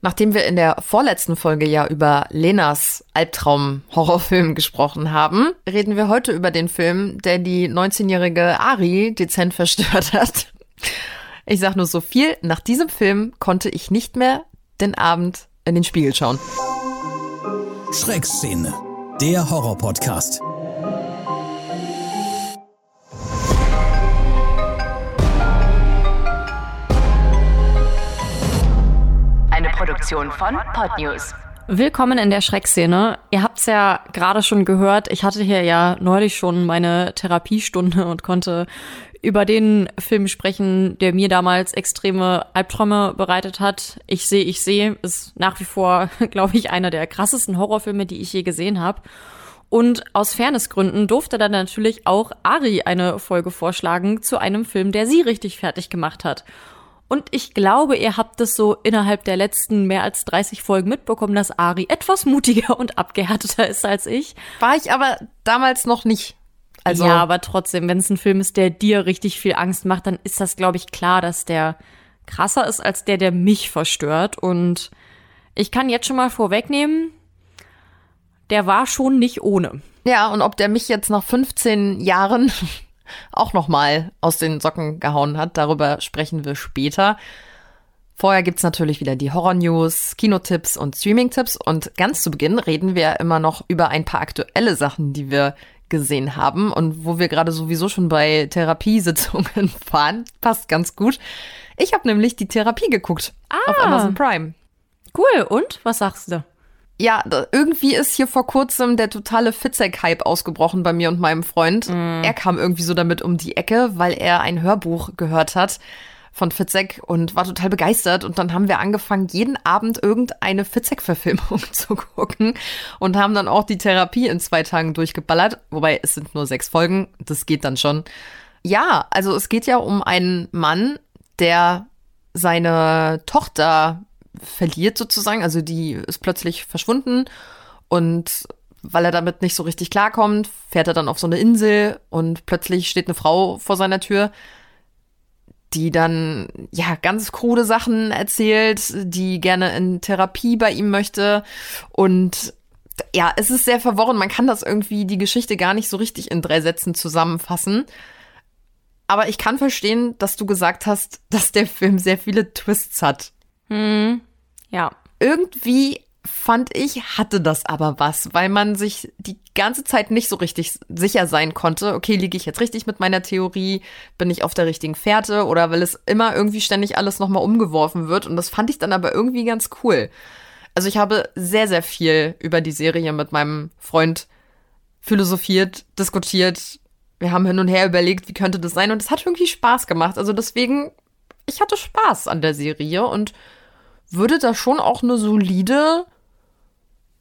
Nachdem wir in der vorletzten Folge ja über Lenas Albtraum-Horrorfilm gesprochen haben, reden wir heute über den Film, der die 19-jährige Ari dezent verstört hat. Ich sag nur so viel, nach diesem Film konnte ich nicht mehr den Abend in den Spiegel schauen. Schreckszene, der Horror-Podcast. Produktion von Podnews. Willkommen in der Schreckszene. Ihr habt's ja gerade schon gehört. Ich hatte hier ja neulich schon meine Therapiestunde und konnte über den Film sprechen, der mir damals extreme Albträume bereitet hat. Ich sehe, ich sehe ist nach wie vor, glaube ich, einer der krassesten Horrorfilme, die ich je gesehen habe. Und aus Fairnessgründen durfte dann natürlich auch Ari eine Folge vorschlagen zu einem Film, der sie richtig fertig gemacht hat. Und ich glaube, ihr habt es so innerhalb der letzten mehr als 30 Folgen mitbekommen, dass Ari etwas mutiger und abgehärteter ist als ich. War ich aber damals noch nicht. Also ja, aber trotzdem, wenn es ein Film ist, der dir richtig viel Angst macht, dann ist das, glaube ich, klar, dass der krasser ist als der, der mich verstört. Und ich kann jetzt schon mal vorwegnehmen, der war schon nicht ohne. Ja, und ob der mich jetzt nach 15 Jahren auch nochmal aus den Socken gehauen hat. Darüber sprechen wir später. Vorher gibt's natürlich wieder die Horror-News, Kinotipps und Streaming-Tipps. Und ganz zu Beginn reden wir immer noch über ein paar aktuelle Sachen, die wir gesehen haben und wo wir gerade sowieso schon bei Therapiesitzungen waren. Passt ganz gut. Ich habe nämlich die Therapie geguckt ah, auf Amazon Prime. Cool. Und was sagst du? Ja, irgendwie ist hier vor kurzem der totale Fitzek-Hype ausgebrochen bei mir und meinem Freund. Mm. Er kam irgendwie so damit um die Ecke, weil er ein Hörbuch gehört hat von Fitzek und war total begeistert. Und dann haben wir angefangen, jeden Abend irgendeine Fitzek-Verfilmung zu gucken und haben dann auch die Therapie in zwei Tagen durchgeballert. Wobei es sind nur sechs Folgen, das geht dann schon. Ja, also es geht ja um einen Mann, der seine Tochter verliert sozusagen. Also die ist plötzlich verschwunden und weil er damit nicht so richtig klarkommt, fährt er dann auf so eine Insel und plötzlich steht eine Frau vor seiner Tür, die dann ja ganz krude Sachen erzählt, die gerne in Therapie bei ihm möchte und ja, es ist sehr verworren. Man kann das irgendwie die Geschichte gar nicht so richtig in drei Sätzen zusammenfassen. Aber ich kann verstehen, dass du gesagt hast, dass der Film sehr viele Twists hat. Hm. Ja. Irgendwie fand ich, hatte das aber was, weil man sich die ganze Zeit nicht so richtig sicher sein konnte, okay, liege ich jetzt richtig mit meiner Theorie, bin ich auf der richtigen Fährte? Oder weil es immer irgendwie ständig alles nochmal umgeworfen wird. Und das fand ich dann aber irgendwie ganz cool. Also ich habe sehr, sehr viel über die Serie mit meinem Freund philosophiert, diskutiert, wir haben hin und her überlegt, wie könnte das sein? Und es hat irgendwie Spaß gemacht, also deswegen, ich hatte Spaß an der Serie und würde da schon auch eine solide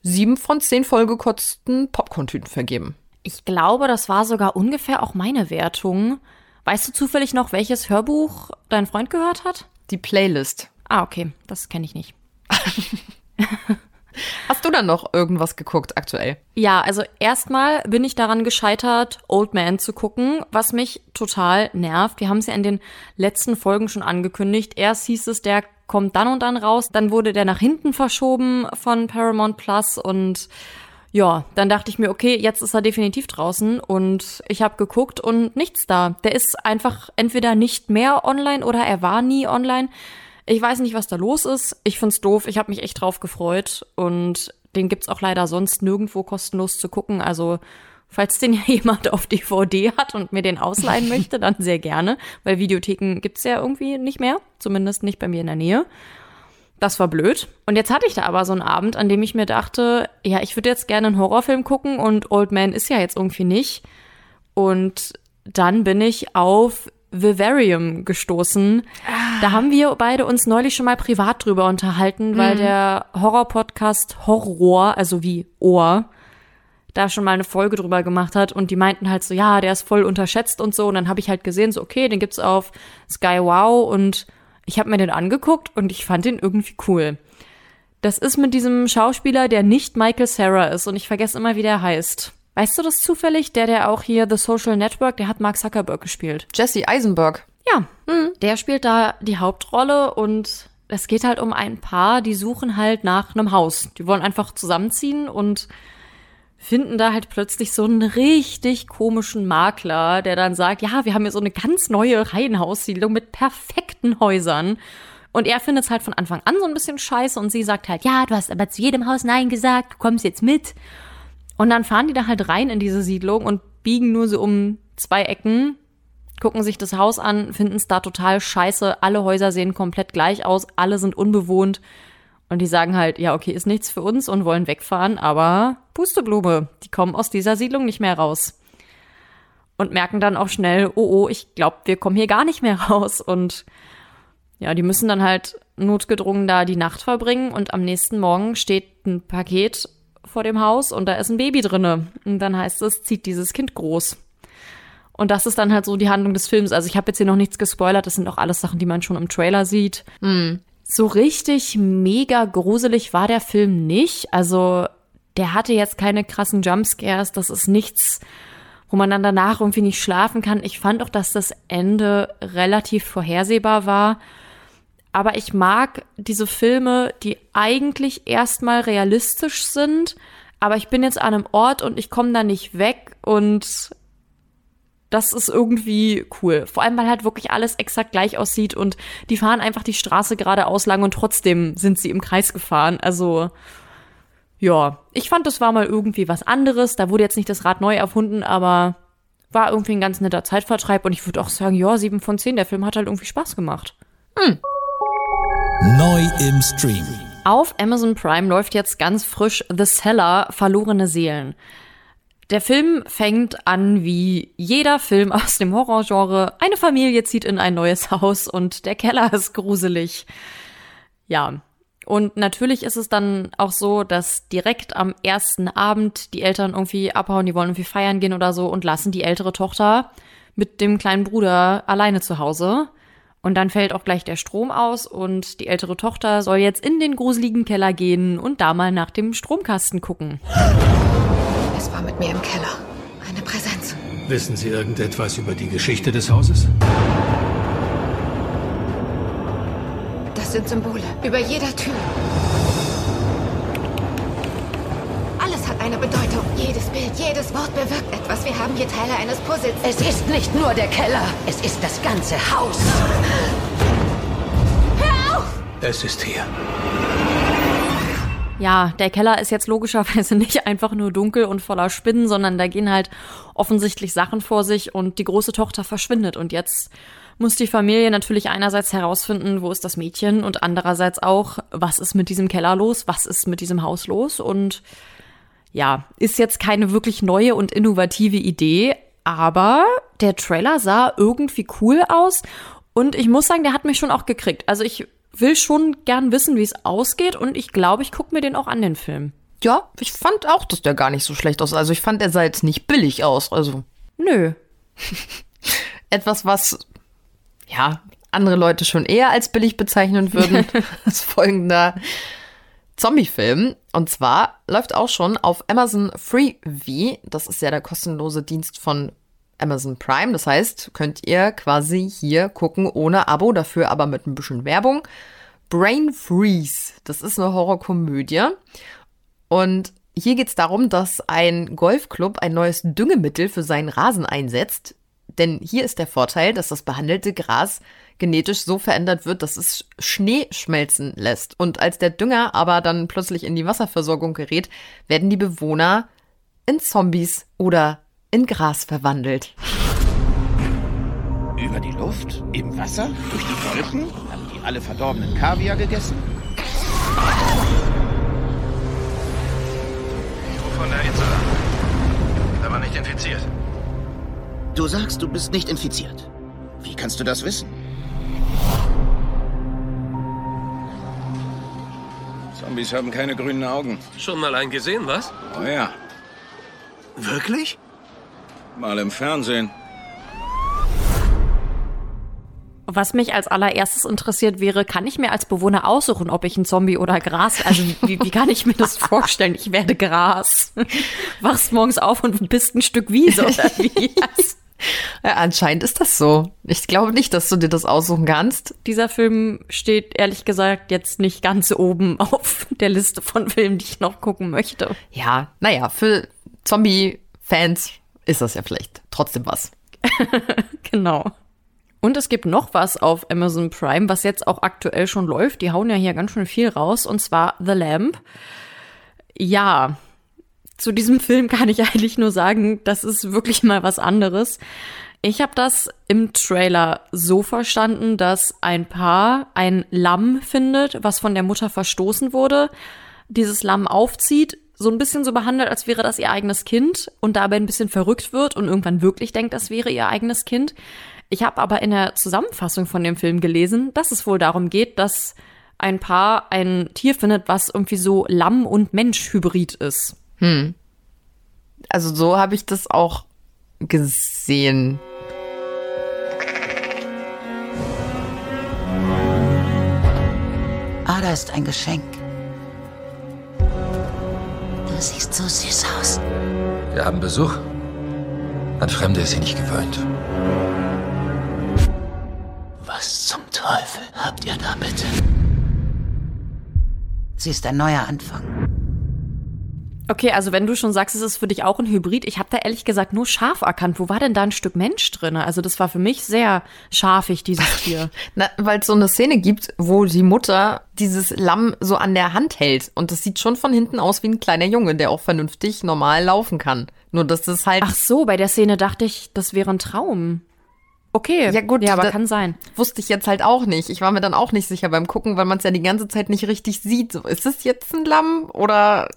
sieben von zehn vollgekotzten Popcorn-Tüten vergeben. Ich glaube, das war sogar ungefähr auch meine Wertung. Weißt du zufällig noch, welches Hörbuch dein Freund gehört hat? Die Playlist. Ah, okay. Das kenne ich nicht. Hast du dann noch irgendwas geguckt aktuell? Ja, also erstmal bin ich daran gescheitert, Old Man zu gucken, was mich total nervt. Wir haben es ja in den letzten Folgen schon angekündigt. Erst hieß es, der kommt dann und dann raus. Dann wurde der nach hinten verschoben von Paramount Plus und ja, dann dachte ich mir, okay, jetzt ist er definitiv draußen und ich habe geguckt und nichts da. Der ist einfach entweder nicht mehr online oder er war nie online. Ich weiß nicht, was da los ist. Ich find's doof. Ich habe mich echt drauf gefreut und den gibt's auch leider sonst nirgendwo kostenlos zu gucken. Also Falls den ja jemand auf DVD hat und mir den ausleihen möchte, dann sehr gerne, weil Videotheken gibt's ja irgendwie nicht mehr, zumindest nicht bei mir in der Nähe. Das war blöd. Und jetzt hatte ich da aber so einen Abend, an dem ich mir dachte, ja, ich würde jetzt gerne einen Horrorfilm gucken und Old Man ist ja jetzt irgendwie nicht. Und dann bin ich auf Vivarium gestoßen. Ah. Da haben wir beide uns neulich schon mal privat drüber unterhalten, weil mhm. der Horror-Podcast Horror, also wie Ohr, da schon mal eine Folge drüber gemacht hat und die meinten halt so, ja, der ist voll unterschätzt und so. Und dann habe ich halt gesehen, so, okay, den gibt's auf Sky Wow und ich habe mir den angeguckt und ich fand den irgendwie cool. Das ist mit diesem Schauspieler, der nicht Michael Sarah ist und ich vergesse immer, wie der heißt. Weißt du das zufällig? Der, der auch hier The Social Network, der hat Mark Zuckerberg gespielt. Jesse Eisenberg. Ja, mhm. der spielt da die Hauptrolle und es geht halt um ein Paar, die suchen halt nach einem Haus. Die wollen einfach zusammenziehen und finden da halt plötzlich so einen richtig komischen Makler, der dann sagt, ja, wir haben hier so eine ganz neue Reihenhaussiedlung mit perfekten Häusern. Und er findet es halt von Anfang an so ein bisschen scheiße und sie sagt halt, ja, du hast aber zu jedem Haus Nein gesagt, du kommst jetzt mit. Und dann fahren die da halt rein in diese Siedlung und biegen nur so um zwei Ecken, gucken sich das Haus an, finden es da total scheiße. Alle Häuser sehen komplett gleich aus, alle sind unbewohnt. Und die sagen halt, ja, okay, ist nichts für uns und wollen wegfahren, aber Pusteblume, die kommen aus dieser Siedlung nicht mehr raus. Und merken dann auch schnell, oh, oh, ich glaube, wir kommen hier gar nicht mehr raus. Und ja, die müssen dann halt notgedrungen da die Nacht verbringen und am nächsten Morgen steht ein Paket vor dem Haus und da ist ein Baby drinne. Und dann heißt es, zieht dieses Kind groß. Und das ist dann halt so die Handlung des Films. Also ich habe jetzt hier noch nichts gespoilert, das sind auch alles Sachen, die man schon im Trailer sieht. Mhm. So richtig mega gruselig war der Film nicht. Also der hatte jetzt keine krassen Jumpscares. Das ist nichts, wo man dann danach irgendwie nicht schlafen kann. Ich fand auch, dass das Ende relativ vorhersehbar war. Aber ich mag diese Filme, die eigentlich erstmal realistisch sind. Aber ich bin jetzt an einem Ort und ich komme da nicht weg und das ist irgendwie cool. Vor allem, weil halt wirklich alles exakt gleich aussieht und die fahren einfach die Straße geradeaus lang und trotzdem sind sie im Kreis gefahren. Also, ja, ich fand, das war mal irgendwie was anderes. Da wurde jetzt nicht das Rad neu erfunden, aber war irgendwie ein ganz netter Zeitvertreib und ich würde auch sagen, ja, sieben von zehn. Der Film hat halt irgendwie Spaß gemacht. Hm. Neu im Stream. Auf Amazon Prime läuft jetzt ganz frisch The Seller, Verlorene Seelen. Der Film fängt an wie jeder Film aus dem Horrorgenre. Eine Familie zieht in ein neues Haus und der Keller ist gruselig. Ja. Und natürlich ist es dann auch so, dass direkt am ersten Abend die Eltern irgendwie abhauen, die wollen irgendwie feiern gehen oder so und lassen die ältere Tochter mit dem kleinen Bruder alleine zu Hause. Und dann fällt auch gleich der Strom aus und die ältere Tochter soll jetzt in den gruseligen Keller gehen und da mal nach dem Stromkasten gucken. Es war mit mir im Keller. Eine Präsenz. Wissen Sie irgendetwas über die Geschichte des Hauses? Das sind Symbole. Über jeder Tür. Hat eine Bedeutung. Jedes Bild, jedes Wort bewirkt etwas. Wir haben hier Teile eines Puzzles. Es ist nicht nur der Keller. Es ist das ganze Haus. Hör auf! Es ist hier. Ja, der Keller ist jetzt logischerweise nicht einfach nur dunkel und voller Spinnen, sondern da gehen halt offensichtlich Sachen vor sich und die große Tochter verschwindet. Und jetzt muss die Familie natürlich einerseits herausfinden, wo ist das Mädchen und andererseits auch, was ist mit diesem Keller los, was ist mit diesem Haus los und ja, ist jetzt keine wirklich neue und innovative Idee, aber der Trailer sah irgendwie cool aus und ich muss sagen, der hat mich schon auch gekriegt. Also ich will schon gern wissen, wie es ausgeht und ich glaube, ich gucke mir den auch an, den Film. Ja, ich fand auch, dass der gar nicht so schlecht aus. Also ich fand, er sah jetzt nicht billig aus. Also Nö. etwas, was ja andere Leute schon eher als billig bezeichnen würden, ist folgender Zombie-Film. Und zwar läuft auch schon auf Amazon Freevee. Das ist ja der kostenlose Dienst von Amazon Prime. Das heißt, könnt ihr quasi hier gucken ohne Abo, dafür aber mit ein bisschen Werbung. Brain Freeze. Das ist eine Horrorkomödie. Und hier geht es darum, dass ein Golfclub ein neues Düngemittel für seinen Rasen einsetzt. Denn hier ist der Vorteil, dass das behandelte Gras genetisch so verändert wird, dass es Schnee schmelzen lässt. Und als der Dünger aber dann plötzlich in die Wasserversorgung gerät, werden die Bewohner in Zombies oder in Gras verwandelt. Über die Luft? Im Wasser? Durch die Wolken? Haben die alle verdorbenen Kaviar gegessen? Von der Insel. Aber nicht infiziert. Du sagst, du bist nicht infiziert. Wie kannst du das wissen? Zombies haben keine grünen Augen. Schon mal einen gesehen, was? Oh ja. Wirklich? Mal im Fernsehen. Was mich als allererstes interessiert wäre, kann ich mir als Bewohner aussuchen, ob ich ein Zombie oder Gras, also wie, wie kann ich mir das vorstellen? Ich werde Gras. Wachst morgens auf und bist ein Stück Wiese oder wie? Ja, anscheinend ist das so. Ich glaube nicht, dass du dir das aussuchen kannst. Dieser Film steht ehrlich gesagt jetzt nicht ganz oben auf der Liste von Filmen, die ich noch gucken möchte. Ja, naja, für Zombie-Fans ist das ja vielleicht trotzdem was. genau. Und es gibt noch was auf Amazon Prime, was jetzt auch aktuell schon läuft. Die hauen ja hier ganz schön viel raus, und zwar The Lamp. Ja, zu diesem Film kann ich eigentlich nur sagen, das ist wirklich mal was anderes. Ich habe das im Trailer so verstanden, dass ein Paar ein Lamm findet, was von der Mutter verstoßen wurde, dieses Lamm aufzieht, so ein bisschen so behandelt, als wäre das ihr eigenes Kind und dabei ein bisschen verrückt wird und irgendwann wirklich denkt, das wäre ihr eigenes Kind. Ich habe aber in der Zusammenfassung von dem Film gelesen, dass es wohl darum geht, dass ein Paar ein Tier findet, was irgendwie so Lamm- und Mensch-Hybrid ist. Hm. Also so habe ich das auch gesehen. Ada ist ein Geschenk. Du siehst so süß aus. Wir haben Besuch. An Fremde ist sie nicht gewöhnt. Was zum Teufel habt ihr da bitte? Sie ist ein neuer Anfang. Okay, also wenn du schon sagst, es ist für dich auch ein Hybrid, ich habe da ehrlich gesagt nur scharf erkannt. Wo war denn da ein Stück Mensch drin? Also das war für mich sehr scharfig, dieses Tier. Na, weil es so eine Szene gibt, wo die Mutter dieses Lamm so an der Hand hält. Und das sieht schon von hinten aus wie ein kleiner Junge, der auch vernünftig normal laufen kann. Nur dass das halt. Ach so, bei der Szene dachte ich, das wäre ein Traum. Okay, ja gut, ja, aber kann sein. Wusste ich jetzt halt auch nicht. Ich war mir dann auch nicht sicher beim Gucken, weil man es ja die ganze Zeit nicht richtig sieht. So, ist es jetzt ein Lamm oder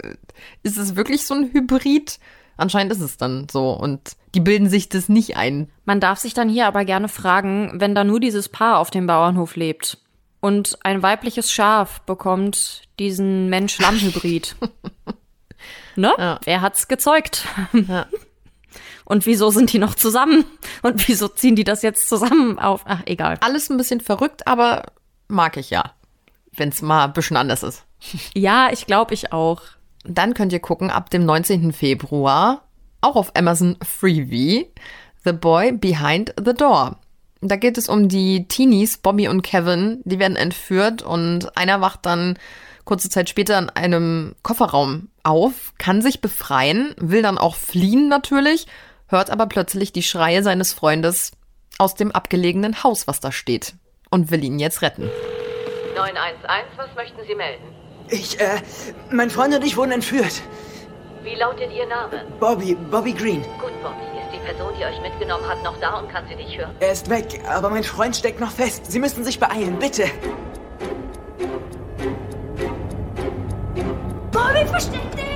ist es wirklich so ein Hybrid? Anscheinend ist es dann so und die bilden sich das nicht ein. Man darf sich dann hier aber gerne fragen, wenn da nur dieses Paar auf dem Bauernhof lebt und ein weibliches Schaf bekommt diesen Mensch-Lamm-Hybrid. ne? Ja. Wer hat's gezeugt? Ja. Und wieso sind die noch zusammen? Und wieso ziehen die das jetzt zusammen auf? Ach, egal. Alles ein bisschen verrückt, aber mag ich ja. Wenn es mal ein bisschen anders ist. Ja, ich glaube ich auch. Dann könnt ihr gucken, ab dem 19. Februar, auch auf Amazon Freebie, The Boy Behind the Door. Da geht es um die Teenies, Bobby und Kevin. Die werden entführt und einer wacht dann kurze Zeit später in einem Kofferraum auf, kann sich befreien, will dann auch fliehen natürlich hört aber plötzlich die Schreie seines Freundes aus dem abgelegenen Haus, was da steht, und will ihn jetzt retten. 911, was möchten Sie melden? Ich, äh, mein Freund und ich wurden entführt. Wie lautet Ihr Name? Bobby, Bobby Green. Gut, Bobby. Ist die Person, die euch mitgenommen hat, noch da und kann sie dich hören? Er ist weg, aber mein Freund steckt noch fest. Sie müssen sich beeilen, bitte. Bobby, versteck dich!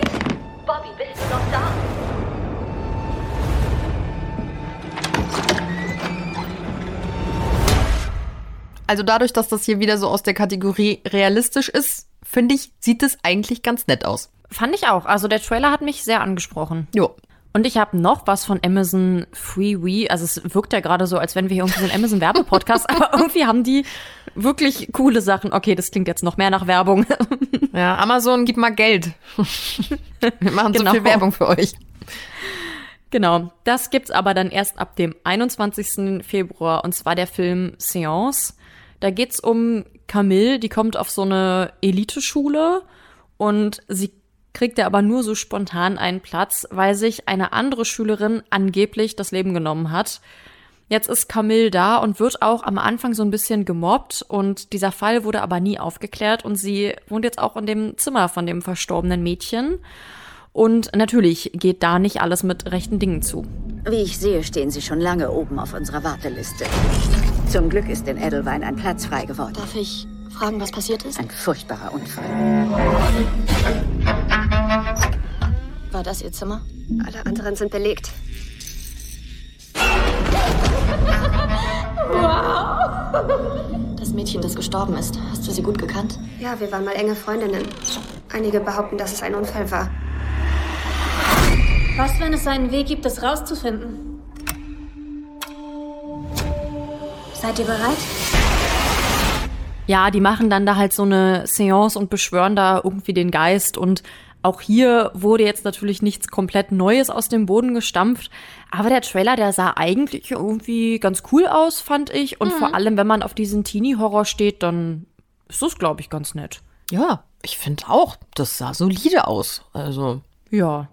Also dadurch, dass das hier wieder so aus der Kategorie realistisch ist, finde ich, sieht es eigentlich ganz nett aus. Fand ich auch. Also der Trailer hat mich sehr angesprochen. Jo. Und ich habe noch was von Amazon Freewee. Also es wirkt ja gerade so, als wenn wir hier irgendwie so ein Amazon Werbepodcast, aber irgendwie haben die wirklich coole Sachen. Okay, das klingt jetzt noch mehr nach Werbung. Ja, Amazon, gib mal Geld. Wir machen genau. so viel Werbung für euch. Genau, das gibt's aber dann erst ab dem 21. Februar und zwar der Film Seance. Da geht's um Camille, die kommt auf so eine Eliteschule und sie kriegt ja aber nur so spontan einen Platz, weil sich eine andere Schülerin angeblich das Leben genommen hat. Jetzt ist Camille da und wird auch am Anfang so ein bisschen gemobbt und dieser Fall wurde aber nie aufgeklärt und sie wohnt jetzt auch in dem Zimmer von dem verstorbenen Mädchen. Und natürlich geht da nicht alles mit rechten Dingen zu. Wie ich sehe, stehen Sie schon lange oben auf unserer Warteliste. Zum Glück ist in Edelwein ein Platz frei geworden. Darf ich fragen, was passiert ist? Ein furchtbarer Unfall. War das Ihr Zimmer? Alle anderen sind belegt. Wow! Das Mädchen, das gestorben ist, hast du sie gut gekannt? Ja, wir waren mal enge Freundinnen. Einige behaupten, dass es ein Unfall war. Was, wenn es einen Weg gibt, es rauszufinden? Seid ihr bereit? Ja, die machen dann da halt so eine Seance und beschwören da irgendwie den Geist und Auch hier wurde jetzt natürlich nichts komplett Neues aus dem Boden gestampft. Aber der Trailer, der sah eigentlich irgendwie ganz cool aus, fand ich. Und mhm. vor allem, wenn man auf diesen Teenie-Horror steht, dann ist das, glaube ich, ganz nett. Ja, ich finde auch, das sah solide aus. Also. Ja.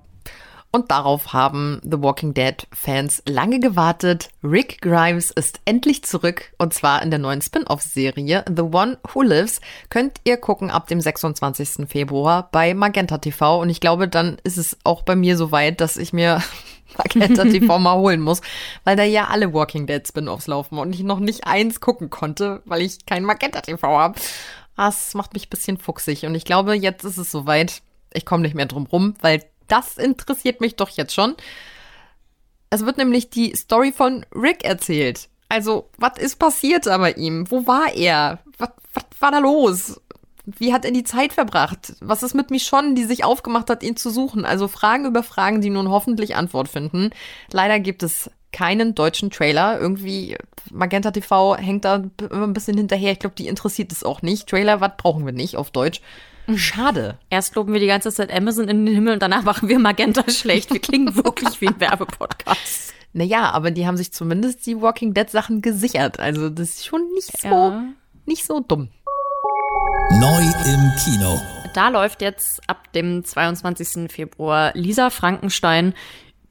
Und darauf haben The Walking Dead-Fans lange gewartet. Rick Grimes ist endlich zurück und zwar in der neuen Spin-off-Serie The One Who Lives. Könnt ihr gucken ab dem 26. Februar bei Magenta TV. Und ich glaube, dann ist es auch bei mir soweit, dass ich mir Magenta TV mal holen muss, weil da ja alle Walking Dead Spin-offs laufen und ich noch nicht eins gucken konnte, weil ich kein Magenta TV habe. Das macht mich ein bisschen fuchsig und ich glaube, jetzt ist es soweit. Ich komme nicht mehr drum rum, weil das interessiert mich doch jetzt schon. Es wird nämlich die Story von Rick erzählt. Also, was ist passiert da bei ihm? Wo war er? Was war da los? Wie hat er die Zeit verbracht? Was ist mit Michonne, die sich aufgemacht hat, ihn zu suchen? Also Fragen über Fragen, die nun hoffentlich Antwort finden. Leider gibt es keinen deutschen Trailer. Irgendwie Magenta TV hängt da immer ein bisschen hinterher. Ich glaube, die interessiert es auch nicht. Trailer, was brauchen wir nicht auf Deutsch. Schade. Erst loben wir die ganze Zeit Amazon in den Himmel und danach machen wir Magenta schlecht. Wir klingen wirklich wie ein Werbepodcast. Naja, aber die haben sich zumindest die Walking Dead Sachen gesichert. Also das ist schon nicht so, ja. nicht so dumm. Neu im Kino. Da läuft jetzt ab dem 22. Februar Lisa Frankenstein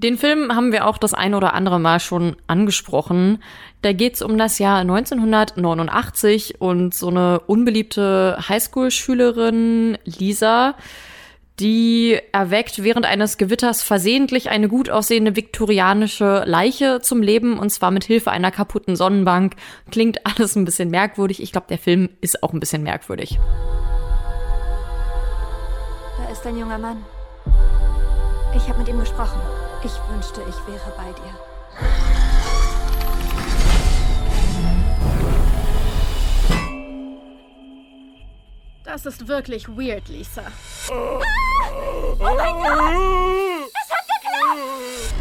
den Film haben wir auch das ein oder andere Mal schon angesprochen. Da geht's um das Jahr 1989 und so eine unbeliebte Highschool-Schülerin Lisa, die erweckt während eines Gewitters versehentlich eine gut aussehende viktorianische Leiche zum Leben und zwar mit Hilfe einer kaputten Sonnenbank. Klingt alles ein bisschen merkwürdig. Ich glaube, der Film ist auch ein bisschen merkwürdig. Da ist ein junger Mann. Ich habe mit ihm gesprochen. Ich wünschte, ich wäre bei dir. Das ist wirklich weird, Lisa. Oh, oh mein Gott! Es hat geklappt!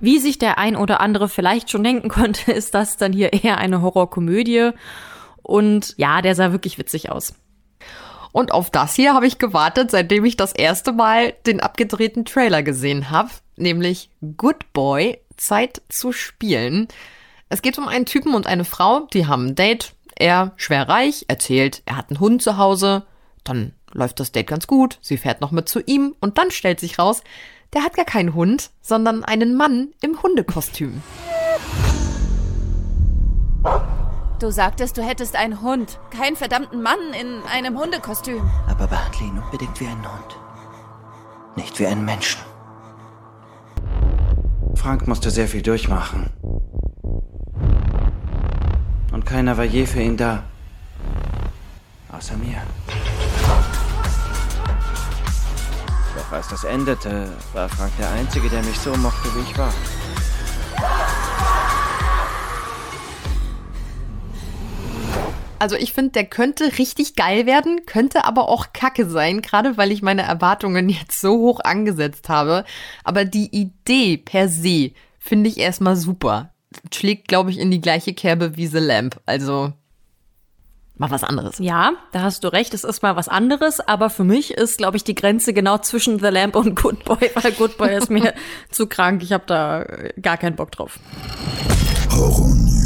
Wie sich der ein oder andere vielleicht schon denken konnte, ist das dann hier eher eine Horrorkomödie. Und ja, der sah wirklich witzig aus. Und auf das hier habe ich gewartet, seitdem ich das erste Mal den abgedrehten Trailer gesehen habe, nämlich Good Boy, Zeit zu spielen. Es geht um einen Typen und eine Frau, die haben ein Date. Er, schwer reich, erzählt, er hat einen Hund zu Hause. Dann läuft das Date ganz gut, sie fährt noch mit zu ihm und dann stellt sich raus, der hat gar keinen Hund, sondern einen Mann im Hundekostüm. Du sagtest, du hättest einen Hund, keinen verdammten Mann in einem Hundekostüm. Aber behandle ihn unbedingt wie einen Hund. Nicht wie einen Menschen. Frank musste sehr viel durchmachen. Und keiner war je für ihn da. Außer mir. Doch als das endete, war Frank der Einzige, der mich so mochte, wie ich war. Also ich finde, der könnte richtig geil werden, könnte aber auch kacke sein, gerade weil ich meine Erwartungen jetzt so hoch angesetzt habe. Aber die Idee per se finde ich erstmal super. Schlägt, glaube ich, in die gleiche Kerbe wie The Lamp. Also mal was anderes. Ja, da hast du recht, es ist mal was anderes, aber für mich ist, glaube ich, die Grenze genau zwischen The Lamp und Good Boy, weil Good Boy ist mir zu krank. Ich habe da gar keinen Bock drauf. Horror News.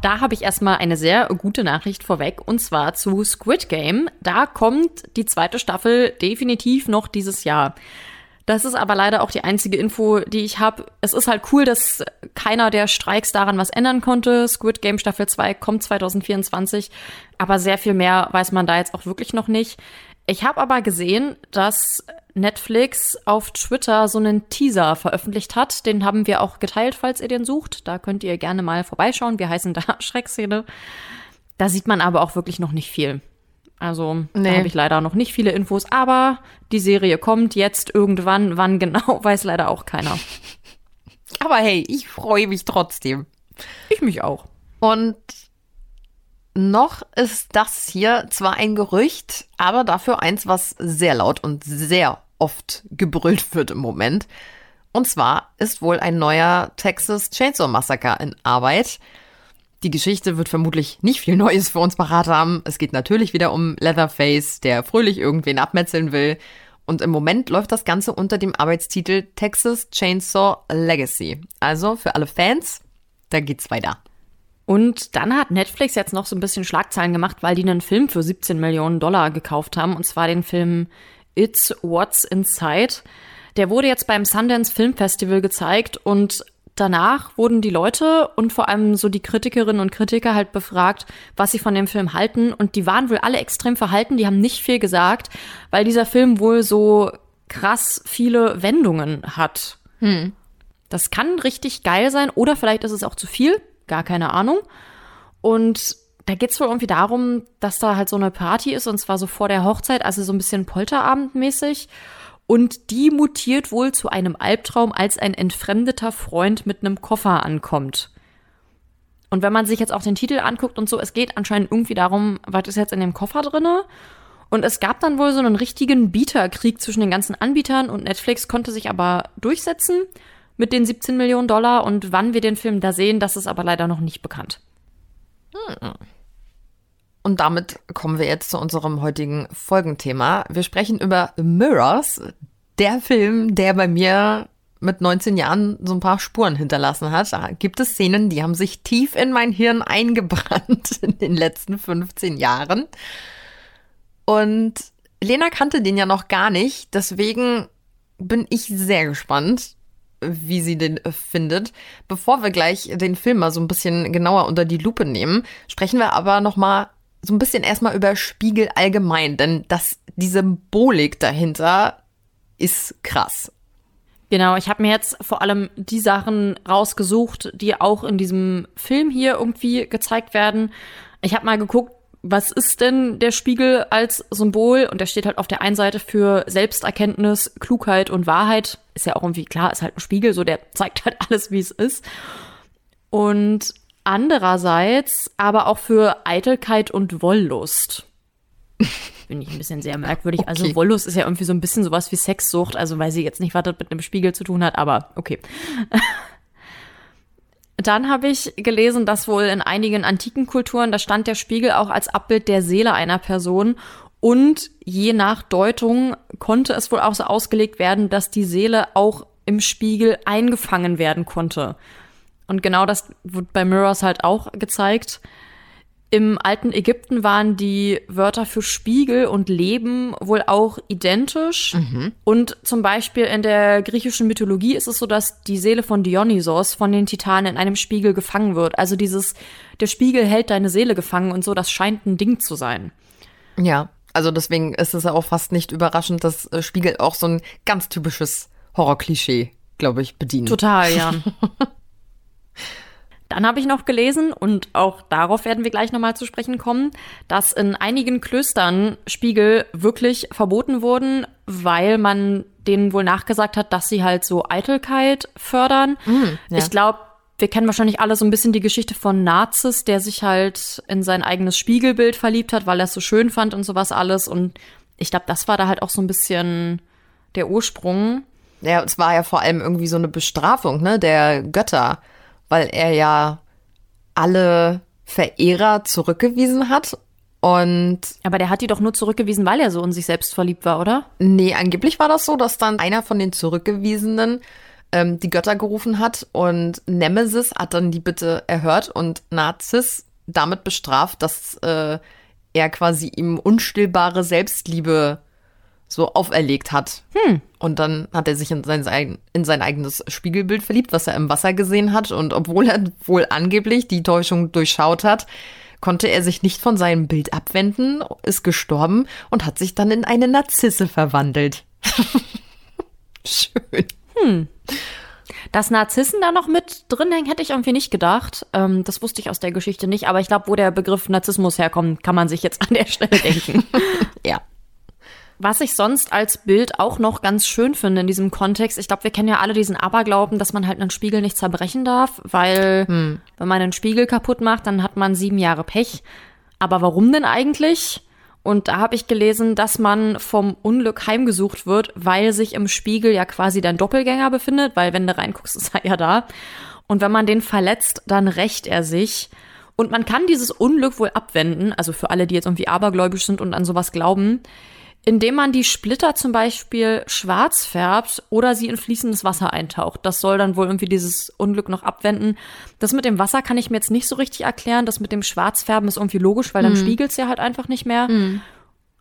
Da habe ich erstmal eine sehr gute Nachricht vorweg und zwar zu Squid Game. Da kommt die zweite Staffel definitiv noch dieses Jahr. Das ist aber leider auch die einzige Info, die ich habe. Es ist halt cool, dass keiner der Streiks daran was ändern konnte. Squid Game Staffel 2 kommt 2024, aber sehr viel mehr weiß man da jetzt auch wirklich noch nicht. Ich habe aber gesehen, dass Netflix auf Twitter so einen Teaser veröffentlicht hat. Den haben wir auch geteilt, falls ihr den sucht. Da könnt ihr gerne mal vorbeischauen. Wir heißen da Schreckszene. Da sieht man aber auch wirklich noch nicht viel. Also nee. da habe ich leider noch nicht viele Infos, aber die Serie kommt jetzt irgendwann. Wann genau, weiß leider auch keiner. Aber hey, ich freue mich trotzdem. Ich mich auch. Und noch ist das hier zwar ein Gerücht, aber dafür eins, was sehr laut und sehr oft gebrüllt wird im Moment. Und zwar ist wohl ein neuer Texas Chainsaw Massacre in Arbeit. Die Geschichte wird vermutlich nicht viel Neues für uns parat haben. Es geht natürlich wieder um Leatherface, der fröhlich irgendwen abmetzeln will. Und im Moment läuft das Ganze unter dem Arbeitstitel Texas Chainsaw Legacy. Also für alle Fans, da geht's weiter. Und dann hat Netflix jetzt noch so ein bisschen Schlagzeilen gemacht, weil die einen Film für 17 Millionen Dollar gekauft haben. Und zwar den Film It's What's Inside. Der wurde jetzt beim Sundance Film Festival gezeigt und danach wurden die Leute und vor allem so die Kritikerinnen und Kritiker halt befragt, was sie von dem Film halten. Und die waren wohl alle extrem verhalten, die haben nicht viel gesagt, weil dieser Film wohl so krass viele Wendungen hat. Hm. Das kann richtig geil sein oder vielleicht ist es auch zu viel, gar keine Ahnung. Und da geht's wohl irgendwie darum, dass da halt so eine Party ist und zwar so vor der Hochzeit, also so ein bisschen Polterabendmäßig. Und die mutiert wohl zu einem Albtraum, als ein entfremdeter Freund mit einem Koffer ankommt. Und wenn man sich jetzt auch den Titel anguckt und so, es geht anscheinend irgendwie darum, was ist jetzt in dem Koffer drinne? Und es gab dann wohl so einen richtigen Bieterkrieg zwischen den ganzen Anbietern und Netflix konnte sich aber durchsetzen mit den 17 Millionen Dollar und wann wir den Film da sehen, das ist aber leider noch nicht bekannt. Hm. Und damit kommen wir jetzt zu unserem heutigen Folgenthema. Wir sprechen über Mirrors, der Film, der bei mir mit 19 Jahren so ein paar Spuren hinterlassen hat. Da gibt es Szenen, die haben sich tief in mein Hirn eingebrannt in den letzten 15 Jahren. Und Lena kannte den ja noch gar nicht, deswegen bin ich sehr gespannt, wie sie den findet. Bevor wir gleich den Film mal so ein bisschen genauer unter die Lupe nehmen, sprechen wir aber noch mal so ein bisschen erstmal über Spiegel allgemein, denn das, die Symbolik dahinter ist krass. Genau, ich habe mir jetzt vor allem die Sachen rausgesucht, die auch in diesem Film hier irgendwie gezeigt werden. Ich habe mal geguckt, was ist denn der Spiegel als Symbol? Und der steht halt auf der einen Seite für Selbsterkenntnis, Klugheit und Wahrheit. Ist ja auch irgendwie klar, ist halt ein Spiegel, so der zeigt halt alles, wie es ist. Und andererseits aber auch für Eitelkeit und Wollust. Finde ich ein bisschen sehr merkwürdig. Also okay. Also Wollust ist ja irgendwie so ein bisschen sowas wie Sexsucht, also weil sie jetzt nicht was mit einem Spiegel zu tun hat, aber okay. Dann habe ich gelesen, dass wohl in einigen antiken Kulturen, da stand der Spiegel auch als Abbild der Seele einer Person und je nach Deutung konnte es wohl auch so ausgelegt werden, dass die Seele auch im Spiegel eingefangen werden konnte. Und genau das wird bei Mirrors halt auch gezeigt. Im alten Ägypten waren die Wörter für Spiegel und Leben wohl auch identisch. Mhm. Und zum Beispiel in der griechischen Mythologie ist es so, dass die Seele von Dionysos von den Titanen in einem Spiegel gefangen wird. Also dieses, der Spiegel hält deine Seele gefangen und so, das scheint ein Ding zu sein. Ja, also deswegen ist es ja auch fast nicht überraschend, dass äh, Spiegel auch so ein ganz typisches Horrorklischee, glaube ich, bedient. Total, ja. Dann habe ich noch gelesen, und auch darauf werden wir gleich nochmal zu sprechen kommen, dass in einigen Klöstern Spiegel wirklich verboten wurden, weil man denen wohl nachgesagt hat, dass sie halt so Eitelkeit fördern. Mm, ja. Ich glaube, wir kennen wahrscheinlich alle so ein bisschen die Geschichte von Nazis, der sich halt in sein eigenes Spiegelbild verliebt hat, weil er es so schön fand und sowas alles. Und ich glaube, das war da halt auch so ein bisschen der Ursprung. Ja, es war ja vor allem irgendwie so eine Bestrafung, ne, der Götter weil er ja alle Verehrer zurückgewiesen hat. Und aber der hat die doch nur zurückgewiesen, weil er so in sich selbst verliebt war, oder? Nee, angeblich war das so, dass dann einer von den Zurückgewiesenen ähm, die Götter gerufen hat und Nemesis hat dann die Bitte erhört und Narziss damit bestraft, dass äh, er quasi ihm unstillbare Selbstliebe so auferlegt hat. Hm. Und dann hat er sich in sein, in sein eigenes Spiegelbild verliebt, was er im Wasser gesehen hat. Und obwohl er wohl angeblich die Täuschung durchschaut hat, konnte er sich nicht von seinem Bild abwenden, ist gestorben und hat sich dann in eine Narzisse verwandelt. Schön. Hm. Dass Narzissen da noch mit drin hängen, hätte ich irgendwie nicht gedacht. Ähm, das wusste ich aus der Geschichte nicht, aber ich glaube, wo der Begriff Narzissmus herkommt, kann man sich jetzt an der Stelle denken. ja. Was ich sonst als Bild auch noch ganz schön finde in diesem Kontext, ich glaube, wir kennen ja alle diesen Aberglauben, dass man halt einen Spiegel nicht zerbrechen darf, weil hm. wenn man einen Spiegel kaputt macht, dann hat man sieben Jahre Pech. Aber warum denn eigentlich? Und da habe ich gelesen, dass man vom Unglück heimgesucht wird, weil sich im Spiegel ja quasi dein Doppelgänger befindet, weil wenn du reinguckst, ist er ja da. Und wenn man den verletzt, dann rächt er sich. Und man kann dieses Unglück wohl abwenden, also für alle, die jetzt irgendwie abergläubisch sind und an sowas glauben, indem man die Splitter zum Beispiel schwarz färbt oder sie in fließendes Wasser eintaucht. Das soll dann wohl irgendwie dieses Unglück noch abwenden. Das mit dem Wasser kann ich mir jetzt nicht so richtig erklären. Das mit dem Schwarzfärben ist irgendwie logisch, weil dann Mhm. spiegelt es ja halt einfach nicht mehr. Mhm.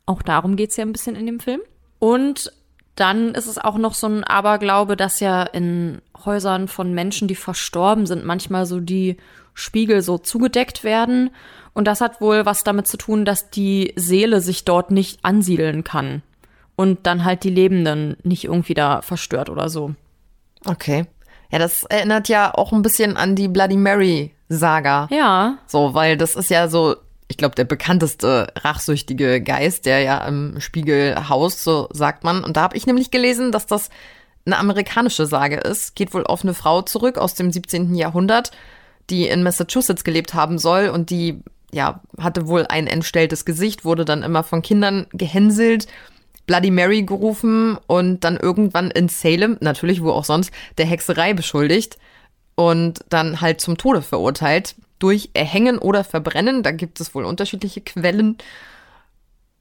Auch darum geht's ja ein bisschen in dem Film. Und dann ist es auch noch so ein Aberglaube, dass ja in Häusern von Menschen, die verstorben sind, manchmal so die Spiegel so zugedeckt werden. Und das hat wohl was damit zu tun, dass die Seele sich dort nicht ansiedeln kann. Und dann halt die Lebenden nicht irgendwie da verstört oder so. Okay. Ja, das erinnert ja auch ein bisschen an die Bloody Mary Saga. Ja. So, weil das ist ja so, ich glaube, der bekannteste rachsüchtige Geist, der ja im Spiegel haust, so sagt man. Und da habe ich nämlich gelesen, dass das eine amerikanische Sage ist. Geht wohl auf eine Frau zurück aus dem 17. Jahrhundert, die in Massachusetts gelebt haben soll und die ja, hatte wohl ein entstelltes Gesicht, wurde dann immer von Kindern gehänselt, Bloody Mary gerufen und dann irgendwann in Salem, natürlich wo auch sonst, der Hexerei beschuldigt und dann halt zum Tode verurteilt durch Erhängen oder Verbrennen. Da gibt es wohl unterschiedliche Quellen.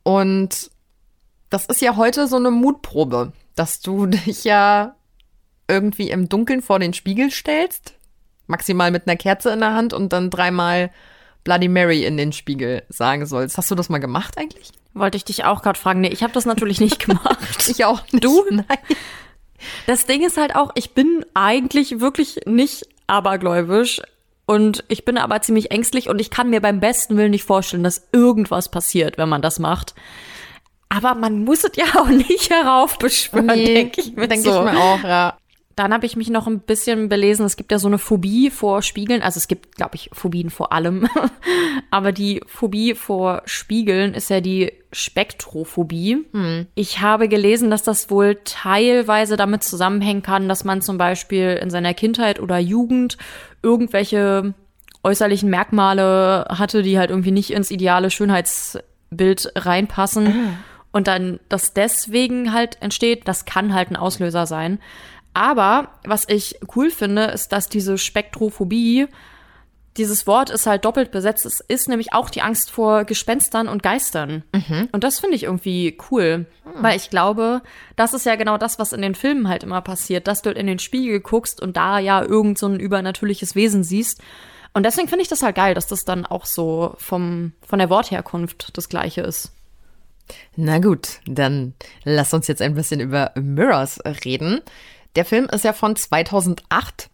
Und das ist ja heute so eine Mutprobe, dass du dich ja irgendwie im Dunkeln vor den Spiegel stellst, maximal mit einer Kerze in der Hand und dann dreimal Bloody Mary in den Spiegel sagen sollst. Hast du das mal gemacht eigentlich? Wollte ich dich auch gerade fragen. Nee, ich habe das natürlich nicht gemacht. ich auch nicht. Du? Nein. Das Ding ist halt auch, ich bin eigentlich wirklich nicht abergläubisch und ich bin aber ziemlich ängstlich und ich kann mir beim besten Willen nicht vorstellen, dass irgendwas passiert, wenn man das macht. Aber man muss es ja auch nicht heraufbeschwören, Nee, denke ich mir. denke so. ich mir auch, ja. Dann habe ich mich noch ein bisschen belesen. Es gibt ja so eine Phobie vor Spiegeln. Also es gibt, glaube ich, Phobien vor allem. Aber die Phobie vor Spiegeln ist ja die Spektrophobie. Hm. Ich habe gelesen, dass das wohl teilweise damit zusammenhängen kann, dass man zum Beispiel in seiner Kindheit oder Jugend irgendwelche äußerlichen Merkmale hatte, die halt irgendwie nicht ins ideale Schönheitsbild reinpassen. Und dann das deswegen halt entsteht, das kann halt ein Auslöser sein. Aber was ich cool finde, ist, dass diese Spektrophobie, dieses Wort ist halt doppelt besetzt. Es ist nämlich auch die Angst vor Gespenstern und Geistern. Und das finde ich irgendwie cool. Weil ich glaube, das ist ja genau das, was in den Filmen halt immer passiert, dass du in den Spiegel guckst und da ja irgend so ein übernatürliches Wesen siehst. Und deswegen finde ich das halt geil, dass das dann auch so vom, von der Wortherkunft das gleiche ist. Na gut, dann lass uns jetzt ein bisschen über Mirrors reden. Der Film ist ja von 2008.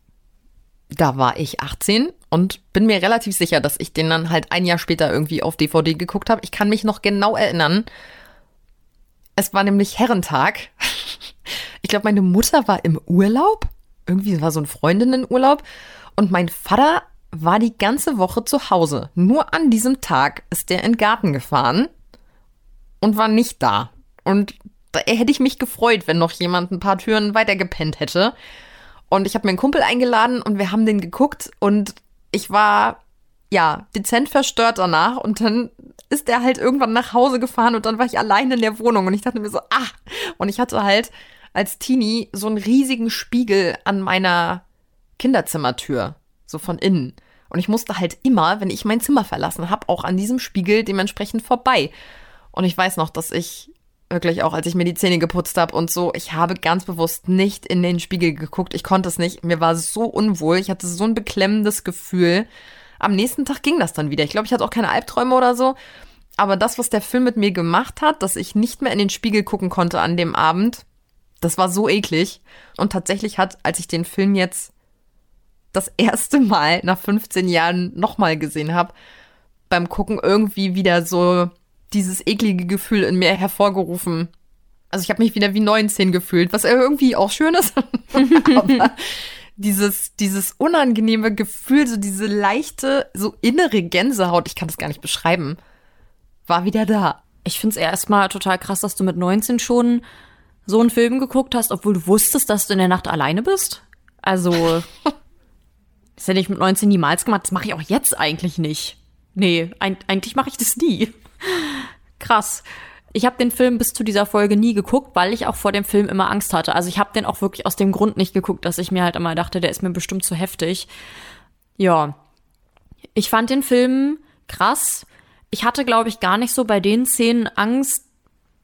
Da war ich 18 und bin mir relativ sicher, dass ich den dann halt ein Jahr später irgendwie auf DVD geguckt habe. Ich kann mich noch genau erinnern. Es war nämlich Herrentag. Ich glaube, meine Mutter war im Urlaub. Irgendwie war so ein Freundinnenurlaub. Und mein Vater war die ganze Woche zu Hause. Nur an diesem Tag ist der in den Garten gefahren und war nicht da. Und da hätte ich mich gefreut, wenn noch jemand ein paar Türen weiter gepennt hätte. Und ich habe mir einen Kumpel eingeladen und wir haben den geguckt und ich war ja dezent verstört danach und dann ist er halt irgendwann nach Hause gefahren und dann war ich allein in der Wohnung und ich dachte mir so, ah, und ich hatte halt als Teenie so einen riesigen Spiegel an meiner Kinderzimmertür, so von innen. Und ich musste halt immer, wenn ich mein Zimmer verlassen habe, auch an diesem Spiegel dementsprechend vorbei. Und ich weiß noch, dass ich wirklich auch, als ich mir die Zähne geputzt habe und so, ich habe ganz bewusst nicht in den Spiegel geguckt. Ich konnte es nicht. Mir war so unwohl. Ich hatte so ein beklemmendes Gefühl. Am nächsten Tag ging das dann wieder. Ich glaube, ich hatte auch keine Albträume oder so. Aber das, was der Film mit mir gemacht hat, dass ich nicht mehr in den Spiegel gucken konnte an dem Abend, das war so eklig. Und tatsächlich hat, als ich den Film jetzt das erste Mal nach 15 Jahren nochmal gesehen habe, beim Gucken irgendwie wieder so dieses eklige Gefühl in mir hervorgerufen. Also ich habe mich wieder wie 19 gefühlt, was irgendwie auch schön ist. Aber dieses, dieses unangenehme Gefühl, so diese leichte, so innere Gänsehaut, ich kann das gar nicht beschreiben, war wieder da. Ich finde es erstmal total krass, dass du mit 19 schon so einen Film geguckt hast, obwohl du wusstest, dass du in der Nacht alleine bist. Also, das hätte ich mit 19 niemals gemacht. Das mache ich auch jetzt eigentlich nicht. Nee, ein, eigentlich mache ich das nie. Krass. Ich habe den Film bis zu dieser Folge nie geguckt, weil ich auch vor dem Film immer Angst hatte. Also ich habe den auch wirklich aus dem Grund nicht geguckt, dass ich mir halt immer dachte, der ist mir bestimmt zu heftig. Ja. Ich fand den Film krass. Ich hatte, glaube ich, gar nicht so bei den Szenen Angst,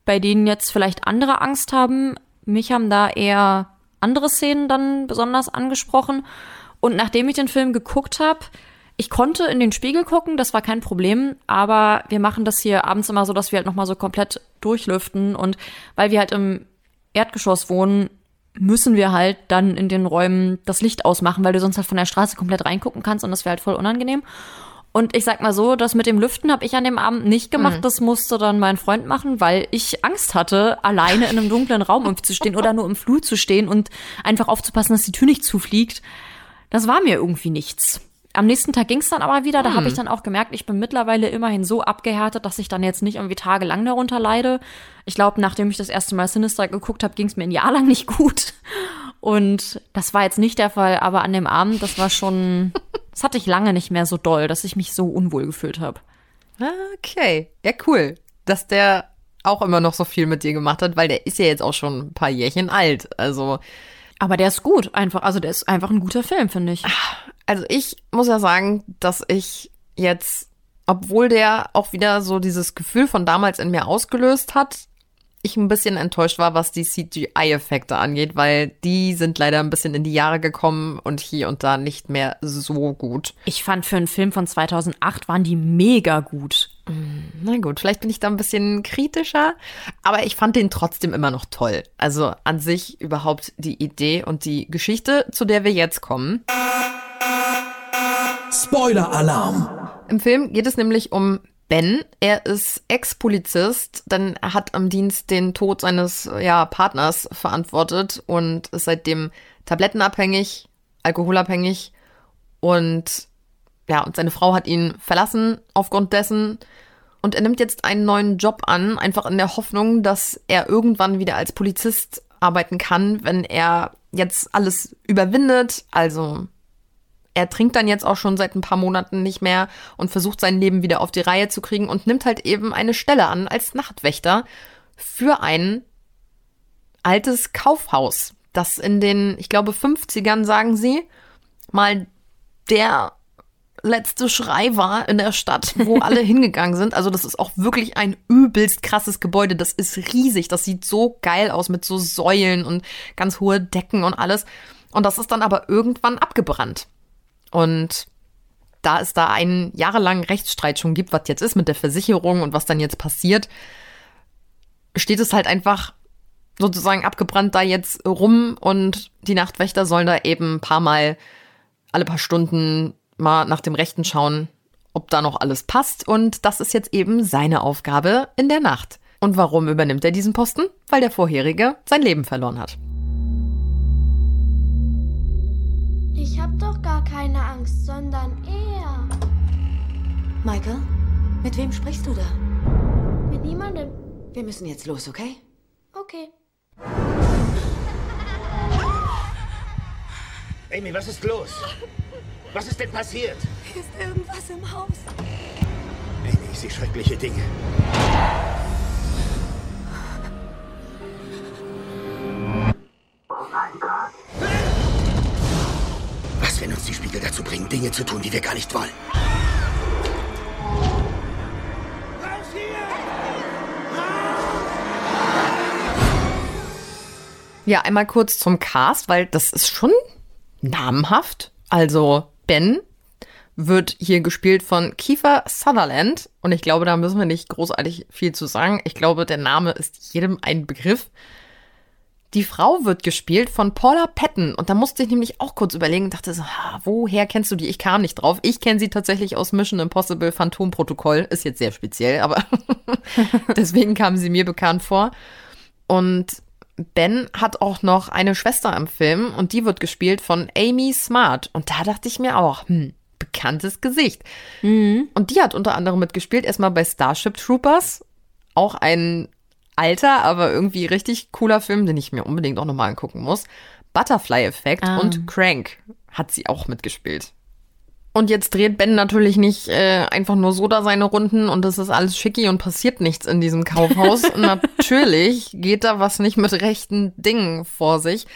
bei denen jetzt vielleicht andere Angst haben. Mich haben da eher andere Szenen dann besonders angesprochen. Und nachdem ich den Film geguckt habe, ich konnte in den Spiegel gucken, das war kein Problem, aber wir machen das hier abends immer so, dass wir halt nochmal so komplett durchlüften und weil wir halt im Erdgeschoss wohnen, müssen wir halt dann in den Räumen das Licht ausmachen, weil du sonst halt von der Straße komplett reingucken kannst und das wäre halt voll unangenehm. Und ich sag mal so, das mit dem Lüften habe ich an dem Abend nicht gemacht. Mhm. Das musste dann mein Freund machen, weil ich Angst hatte, alleine in einem dunklen Raum zu stehen oder nur im Flur zu stehen und einfach aufzupassen, dass die Tür nicht zufliegt. Das war mir irgendwie nichts. Am nächsten Tag ging es dann aber wieder. Da hm. habe ich dann auch gemerkt, ich bin mittlerweile immerhin so abgehärtet, dass ich dann jetzt nicht irgendwie tagelang darunter leide. Ich glaube, nachdem ich das erste Mal Sinister geguckt habe, ging es mir ein Jahr lang nicht gut. Und das war jetzt nicht der Fall, aber an dem Abend, das war schon, das hatte ich lange nicht mehr so doll, dass ich mich so unwohl gefühlt habe. Okay, ja cool, dass der auch immer noch so viel mit dir gemacht hat, weil der ist ja jetzt auch schon ein paar Jährchen alt. Also aber der ist gut, einfach. Also der ist einfach ein guter Film, finde ich. Also ich muss ja sagen, dass ich jetzt, obwohl der auch wieder so dieses Gefühl von damals in mir ausgelöst hat, ich ein bisschen enttäuscht war, was die CGI-Effekte angeht, weil die sind leider ein bisschen in die Jahre gekommen und hier und da nicht mehr so gut. Ich fand für einen Film von 2008 waren die mega gut. Mm, na gut, vielleicht bin ich da ein bisschen kritischer, aber ich fand den trotzdem immer noch toll. Also an sich überhaupt die Idee und die Geschichte, zu der wir jetzt kommen. Spoiler-Alarm! Im Film geht es nämlich um Ben. Er ist Ex-Polizist, denn er hat am Dienst den Tod seines ja, Partners verantwortet und ist seitdem tablettenabhängig, alkoholabhängig und ja, und seine Frau hat ihn verlassen aufgrund dessen. Und er nimmt jetzt einen neuen Job an, einfach in der Hoffnung, dass er irgendwann wieder als Polizist arbeiten kann, wenn er jetzt alles überwindet, also er trinkt dann jetzt auch schon seit ein paar Monaten nicht mehr und versucht sein Leben wieder auf die Reihe zu kriegen und nimmt halt eben eine Stelle an als Nachtwächter für ein altes Kaufhaus, das in den, ich glaube, 50ern, sagen sie, mal der letzte Schrei war in der Stadt, wo alle hingegangen sind. Also das ist auch wirklich ein übelst krasses Gebäude. Das ist riesig. Das sieht so geil aus mit so Säulen und ganz hohe Decken und alles. Und das ist dann aber irgendwann abgebrannt. Und da es da einen jahrelangen Rechtsstreit schon gibt, was jetzt ist mit der Versicherung und was dann jetzt passiert, steht es halt einfach sozusagen abgebrannt da jetzt rum und die Nachtwächter sollen da eben ein paar Mal alle paar Stunden mal nach dem Rechten schauen, ob da noch alles passt und das ist jetzt eben seine Aufgabe in der Nacht. Und warum übernimmt er diesen Posten? Weil der vorherige sein Leben verloren hat. Doch gar keine Angst, sondern er. Michael, mit wem sprichst du da? Mit niemandem. Wir müssen jetzt los, okay? Okay. Amy, was ist los? Was ist denn passiert? Ist irgendwas im Haus? Amy, ich sehe schreckliche Dinge. Oh mein Gott. Was, wenn uns die Spiegel dazu bringen, Dinge zu tun, die wir gar nicht wollen? Raus hier! Ja, einmal kurz zum Cast, weil das ist schon namenhaft. Also Ben wird hier gespielt von Kiefer Sutherland. Und ich glaube, da müssen wir nicht großartig viel zu sagen. Ich glaube, der Name ist jedem ein Begriff. Die Frau wird gespielt von Paula Patton. Und da musste ich nämlich auch kurz überlegen und dachte so, ha, woher kennst du die? Ich kam nicht drauf. Ich kenne sie tatsächlich aus Mission Impossible Phantom Protokoll. Ist jetzt sehr speziell, aber deswegen kam sie mir bekannt vor. Und Ben hat auch noch eine Schwester im Film und die wird gespielt von Amy Smart. Und da dachte ich mir auch, hm, bekanntes Gesicht. Mhm. Und die hat unter anderem mitgespielt, erstmal bei Starship Troopers. Auch ein alter, aber irgendwie richtig cooler Film, den ich mir unbedingt auch nochmal angucken muss. Butterfly Effect ah. und Crank hat sie auch mitgespielt. Und jetzt dreht Ben natürlich nicht äh, einfach nur so da seine Runden und es ist alles schicki und passiert nichts in diesem Kaufhaus. natürlich geht da was nicht mit rechten Dingen vor sich.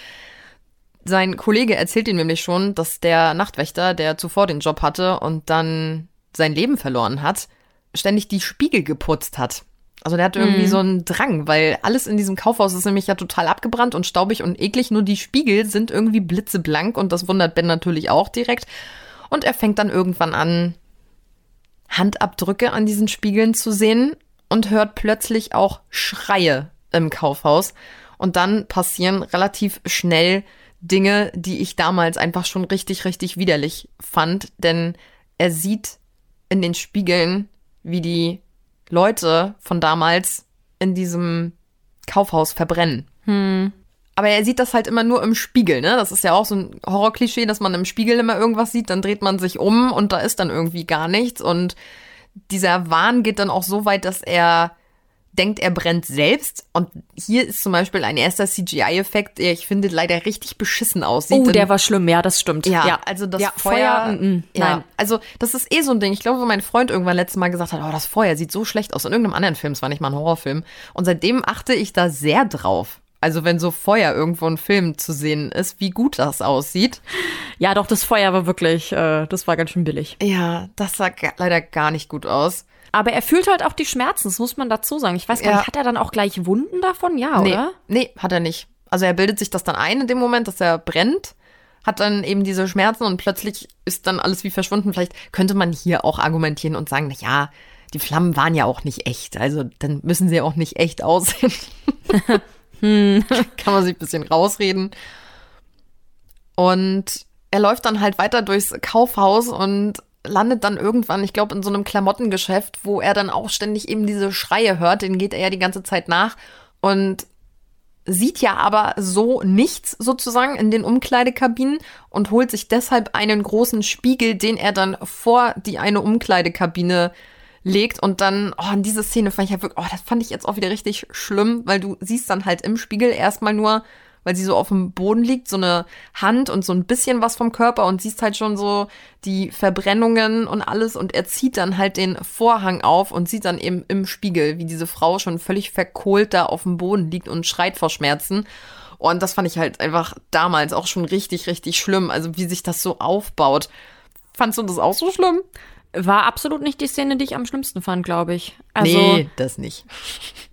Sein Kollege erzählt ihm nämlich schon, dass der Nachtwächter, der zuvor den Job hatte und dann sein Leben verloren hat, ständig die Spiegel geputzt hat. Also der hat irgendwie Mhm. so einen Drang, weil alles in diesem Kaufhaus ist nämlich ja total abgebrannt und staubig und eklig. Nur die Spiegel sind irgendwie blitzeblank und das wundert Ben natürlich auch direkt. Und er fängt dann irgendwann an, Handabdrücke an diesen Spiegeln zu sehen und hört plötzlich auch Schreie im Kaufhaus. Und dann passieren relativ schnell Dinge, die ich damals einfach schon richtig, richtig widerlich fand. Denn er sieht in den Spiegeln, wie die Leute von damals in diesem Kaufhaus verbrennen. Hm. Aber er sieht das halt immer nur im Spiegel, ne? Das ist ja auch so ein Horrorklischee, dass man im Spiegel immer irgendwas sieht, dann dreht man sich um und da ist dann irgendwie gar nichts. Und dieser Wahn geht dann auch so weit, dass er denkt, er brennt selbst. Und hier ist zum Beispiel ein erster CGI-Effekt, der ich finde leider richtig beschissen aussieht. Oh, der war schlimm, ja, das stimmt. ja, also das ja, Feuer, mm, mm, ja, nein. also das ist eh so ein Ding. Ich glaube, wo mein Freund irgendwann letztes Mal gesagt hat, oh, das Feuer sieht so schlecht aus. In irgendeinem anderen Film, es war nicht mal ein Horrorfilm. Und seitdem achte ich da sehr drauf. Also wenn so Feuer irgendwo in Film zu sehen ist, wie gut das aussieht. Ja, doch, das Feuer war wirklich, äh, das war ganz schön billig. Ja, das sah leider gar nicht gut aus. Aber er fühlt halt auch die Schmerzen, das muss man dazu sagen. Ich weiß gar Ja. nicht, hat er dann auch gleich Wunden davon? Ja, nee, oder? nee, hat er nicht. Also er bildet sich das dann ein in dem Moment, dass er brennt, hat dann eben diese Schmerzen und plötzlich ist dann alles wie verschwunden. Vielleicht könnte man hier auch argumentieren und sagen, na ja, die Flammen waren ja auch nicht echt. Also dann müssen sie auch nicht echt aussehen. Hm. Kann man sich ein bisschen rausreden. Und er läuft dann halt weiter durchs Kaufhaus und landet dann irgendwann, ich glaube, in so einem Klamottengeschäft, wo er dann auch ständig eben diese Schreie hört. Den geht er ja die ganze Zeit nach und sieht ja aber so nichts sozusagen in den Umkleidekabinen und holt sich deshalb einen großen Spiegel, den er dann vor die eine Umkleidekabine legt und dann, oh, in diese Szene fand ich ja wirklich, oh, das fand ich jetzt auch wieder richtig schlimm, weil du siehst dann halt im Spiegel erstmal nur, weil sie so auf dem Boden liegt, so eine Hand und so ein bisschen was vom Körper und siehst halt schon so die Verbrennungen und alles und er zieht dann halt den Vorhang auf und sieht dann eben im Spiegel, wie diese Frau schon völlig verkohlt da auf dem Boden liegt und schreit vor Schmerzen. Und das fand ich halt einfach damals auch schon richtig, richtig schlimm. Also wie sich das so aufbaut. Fandst du das auch so schlimm? War absolut nicht die Szene, die ich am schlimmsten fand, glaube ich. Also, nee, das nicht.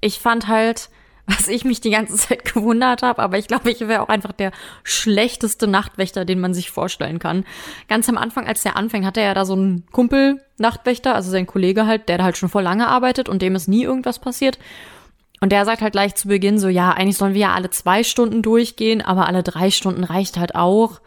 ich fand halt, was ich mich die ganze Zeit gewundert habe, aber ich glaube, ich wäre auch einfach der schlechteste Nachtwächter, den man sich vorstellen kann. Ganz am Anfang, als der anfängt, hatte er ja da so einen Kumpel Nachtwächter, also sein Kollege halt, der da halt schon vor lange arbeitet und dem ist nie irgendwas passiert. Und der sagt halt gleich zu Beginn so, ja, eigentlich sollen wir ja alle zwei Stunden durchgehen, aber alle drei Stunden reicht halt auch.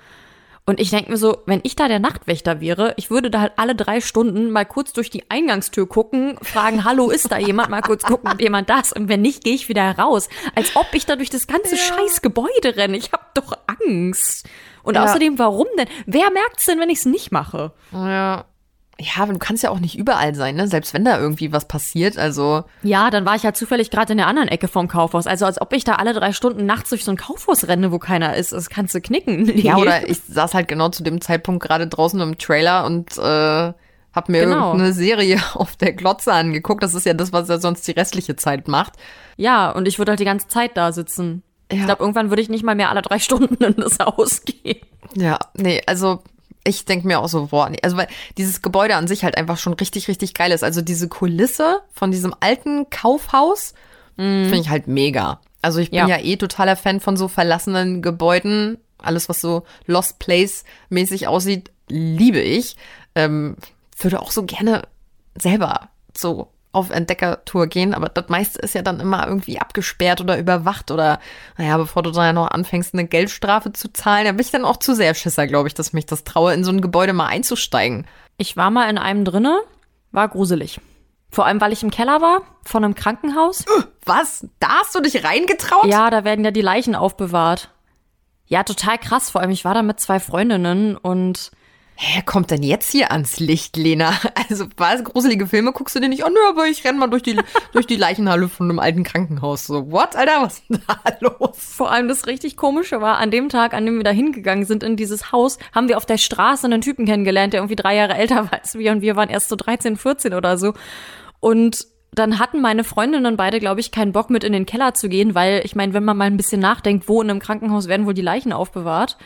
Und ich denke mir so, wenn ich da der Nachtwächter wäre, ich würde da halt alle drei Stunden mal kurz durch die Eingangstür gucken, fragen, hallo, ist da jemand? Mal kurz gucken, ob jemand da ist. Und wenn nicht, gehe ich wieder raus. Als ob ich da durch das ganze scheiß Gebäude renne. Ich habe doch Angst. Und Ja. außerdem, warum denn? Wer merkt's denn, wenn ich's nicht mache? Ja. Ja, aber du kannst ja auch nicht überall sein, ne? Selbst wenn da irgendwie was passiert. Also, Ja, dann war ich halt zufällig gerade in der anderen Ecke vom Kaufhaus. Also als ob ich da alle drei Stunden nachts durch so ein Kaufhaus renne, wo keiner ist. Das kannst du knicken. Nee. ja, oder ich saß halt genau zu dem Zeitpunkt gerade draußen im Trailer und äh, hab mir Genau. irgendeine Serie auf der Glotze angeguckt. Das ist ja das, was er sonst die restliche Zeit macht. Ja, und ich würde halt die ganze Zeit da sitzen. Ich glaube, irgendwann würde ich nicht mal mehr alle drei Stunden in das Haus gehen. Ja, nee, also ich denke mir auch so, boah, nee, also weil dieses Gebäude an sich halt einfach schon richtig, richtig geil ist. Also diese Kulisse von diesem alten Kaufhaus finde ich halt mega. Also ich bin Ja. ja. eh totaler Fan von so verlassenen Gebäuden. Alles, was so Lost Place mäßig aussieht, liebe ich. Ähm, würde auch so gerne selber so auf Entdeckertour gehen, aber das meiste ist ja dann immer irgendwie abgesperrt oder überwacht oder, naja, bevor du dann ja noch anfängst, eine Geldstrafe zu zahlen, da bin ich dann auch zu sehr Schisser, glaube ich, dass ich mich das traue, in so ein Gebäude mal einzusteigen. Ich war mal in einem drinne, war gruselig. Vor allem, weil ich im Keller war, von einem Krankenhaus. Was? Da hast du dich reingetraut? Ja, da werden ja die Leichen aufbewahrt. Ja, total krass. Vor allem, ich war da mit zwei Freundinnen und Hä, kommt denn jetzt hier ans Licht, Lena? Also, was? Gruselige Filme guckst du dir nicht? Oh, nö, aber ich renn mal durch die, durch die Leichenhalle von einem alten Krankenhaus. So, what, Alter? Was ist denn da los? vor allem das richtig Komische war, an dem Tag, an dem wir da hingegangen sind in dieses Haus, haben wir auf der Straße einen Typen kennengelernt, der irgendwie drei Jahre älter war als wir und wir waren erst so 13, 14 oder so. Und dann hatten meine Freundinnen beide, glaube ich, keinen Bock mit in den Keller zu gehen, weil ich meine, wenn man mal ein bisschen nachdenkt, wo in einem Krankenhaus werden wohl die Leichen aufbewahrt?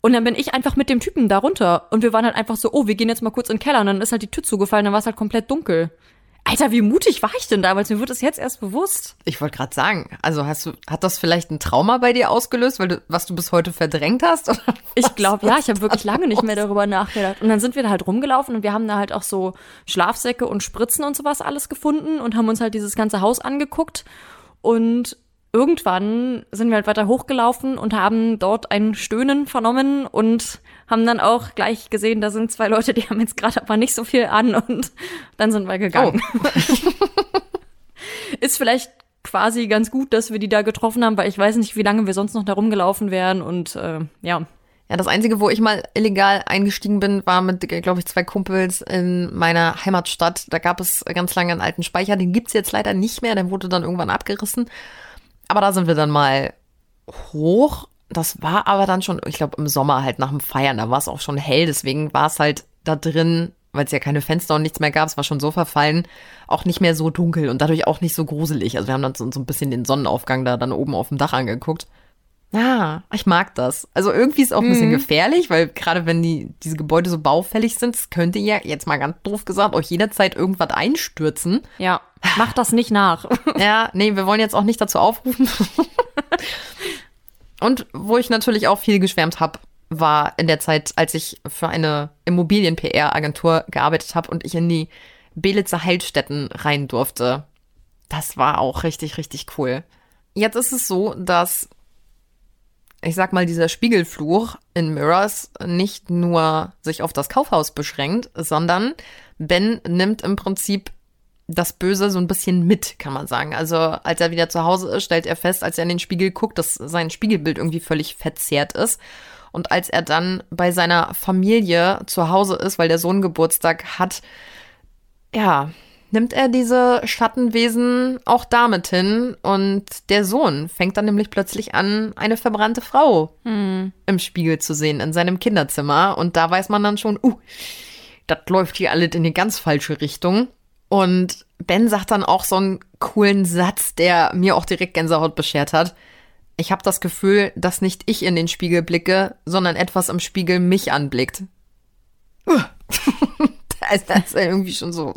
Und dann bin ich einfach mit dem Typen da runter. Und wir waren halt einfach so, oh, wir gehen jetzt mal kurz in den Keller. Und dann ist halt die Tür zugefallen, dann war es halt komplett dunkel. Alter, wie mutig war ich denn damals? Mir wird es jetzt erst bewusst. Ich wollte gerade sagen, also hast du, hat das vielleicht ein Trauma bei dir ausgelöst, weil du, was du bis heute verdrängt hast? Oder ich glaube, ja, ich habe wirklich lange nicht mehr darüber nachgedacht. Und dann sind wir da halt rumgelaufen und wir haben da halt auch so Schlafsäcke und Spritzen und sowas alles gefunden und haben uns halt dieses ganze Haus angeguckt. Und irgendwann sind wir halt weiter hochgelaufen und haben dort ein Stöhnen vernommen und haben dann auch gleich gesehen, da sind zwei Leute, die haben jetzt gerade aber nicht so viel an und dann sind wir gegangen. Oh. Ist vielleicht quasi ganz gut, dass wir die da getroffen haben, weil ich weiß nicht, wie lange wir sonst noch da rumgelaufen wären und äh, ja. Ja, das Einzige, wo ich mal illegal eingestiegen bin, war mit, glaube ich, zwei Kumpels in meiner Heimatstadt. Da gab es ganz lange einen alten Speicher, den gibt's jetzt leider nicht mehr, der wurde dann irgendwann abgerissen. Aber da sind wir dann mal hoch. Das war aber dann schon, ich glaube, im Sommer halt nach dem Feiern, da war es auch schon hell, deswegen war es halt da drin, weil es ja keine Fenster und nichts mehr gab, es war schon so verfallen, auch nicht mehr so dunkel und dadurch auch nicht so gruselig. Also wir haben dann so, so ein bisschen den Sonnenaufgang da dann oben auf dem Dach angeguckt. Ja, ich mag das. Also irgendwie ist es auch ein bisschen mhm. gefährlich, weil gerade wenn die, diese Gebäude so baufällig sind, es könnte ja, jetzt mal ganz doof gesagt, euch jederzeit irgendwas einstürzen. Ja. Mach das nicht nach. ja, nee, wir wollen jetzt auch nicht dazu aufrufen. Und wo ich natürlich auch viel geschwärmt habe, war in der Zeit, als ich für eine Immobilien-PR-Agentur gearbeitet habe und ich in die Belitzer Heilstätten rein durfte. Das war auch richtig, richtig cool. Jetzt ist es so, dass ich sag mal, dieser Spiegelfluch in Mirrors nicht nur sich auf das Kaufhaus beschränkt, sondern Ben nimmt im Prinzip das Böse so ein bisschen mit, kann man sagen. Also als er wieder zu Hause ist, stellt er fest, als er in den Spiegel guckt, dass sein Spiegelbild irgendwie völlig verzerrt ist. Und als er dann bei seiner Familie zu Hause ist, weil der Sohn Geburtstag hat, ja, nimmt er diese Schattenwesen auch damit hin. Und der Sohn fängt dann nämlich plötzlich an, eine verbrannte Frau hm. im Spiegel zu sehen in seinem Kinderzimmer. Und da weiß man dann schon, uh, das läuft hier alles in die ganz falsche Richtung. Und Ben sagt dann auch so einen coolen Satz, der mir auch direkt Gänsehaut beschert hat. Ich habe das Gefühl, dass nicht ich in den Spiegel blicke, sondern etwas im Spiegel mich anblickt. das ist irgendwie schon so.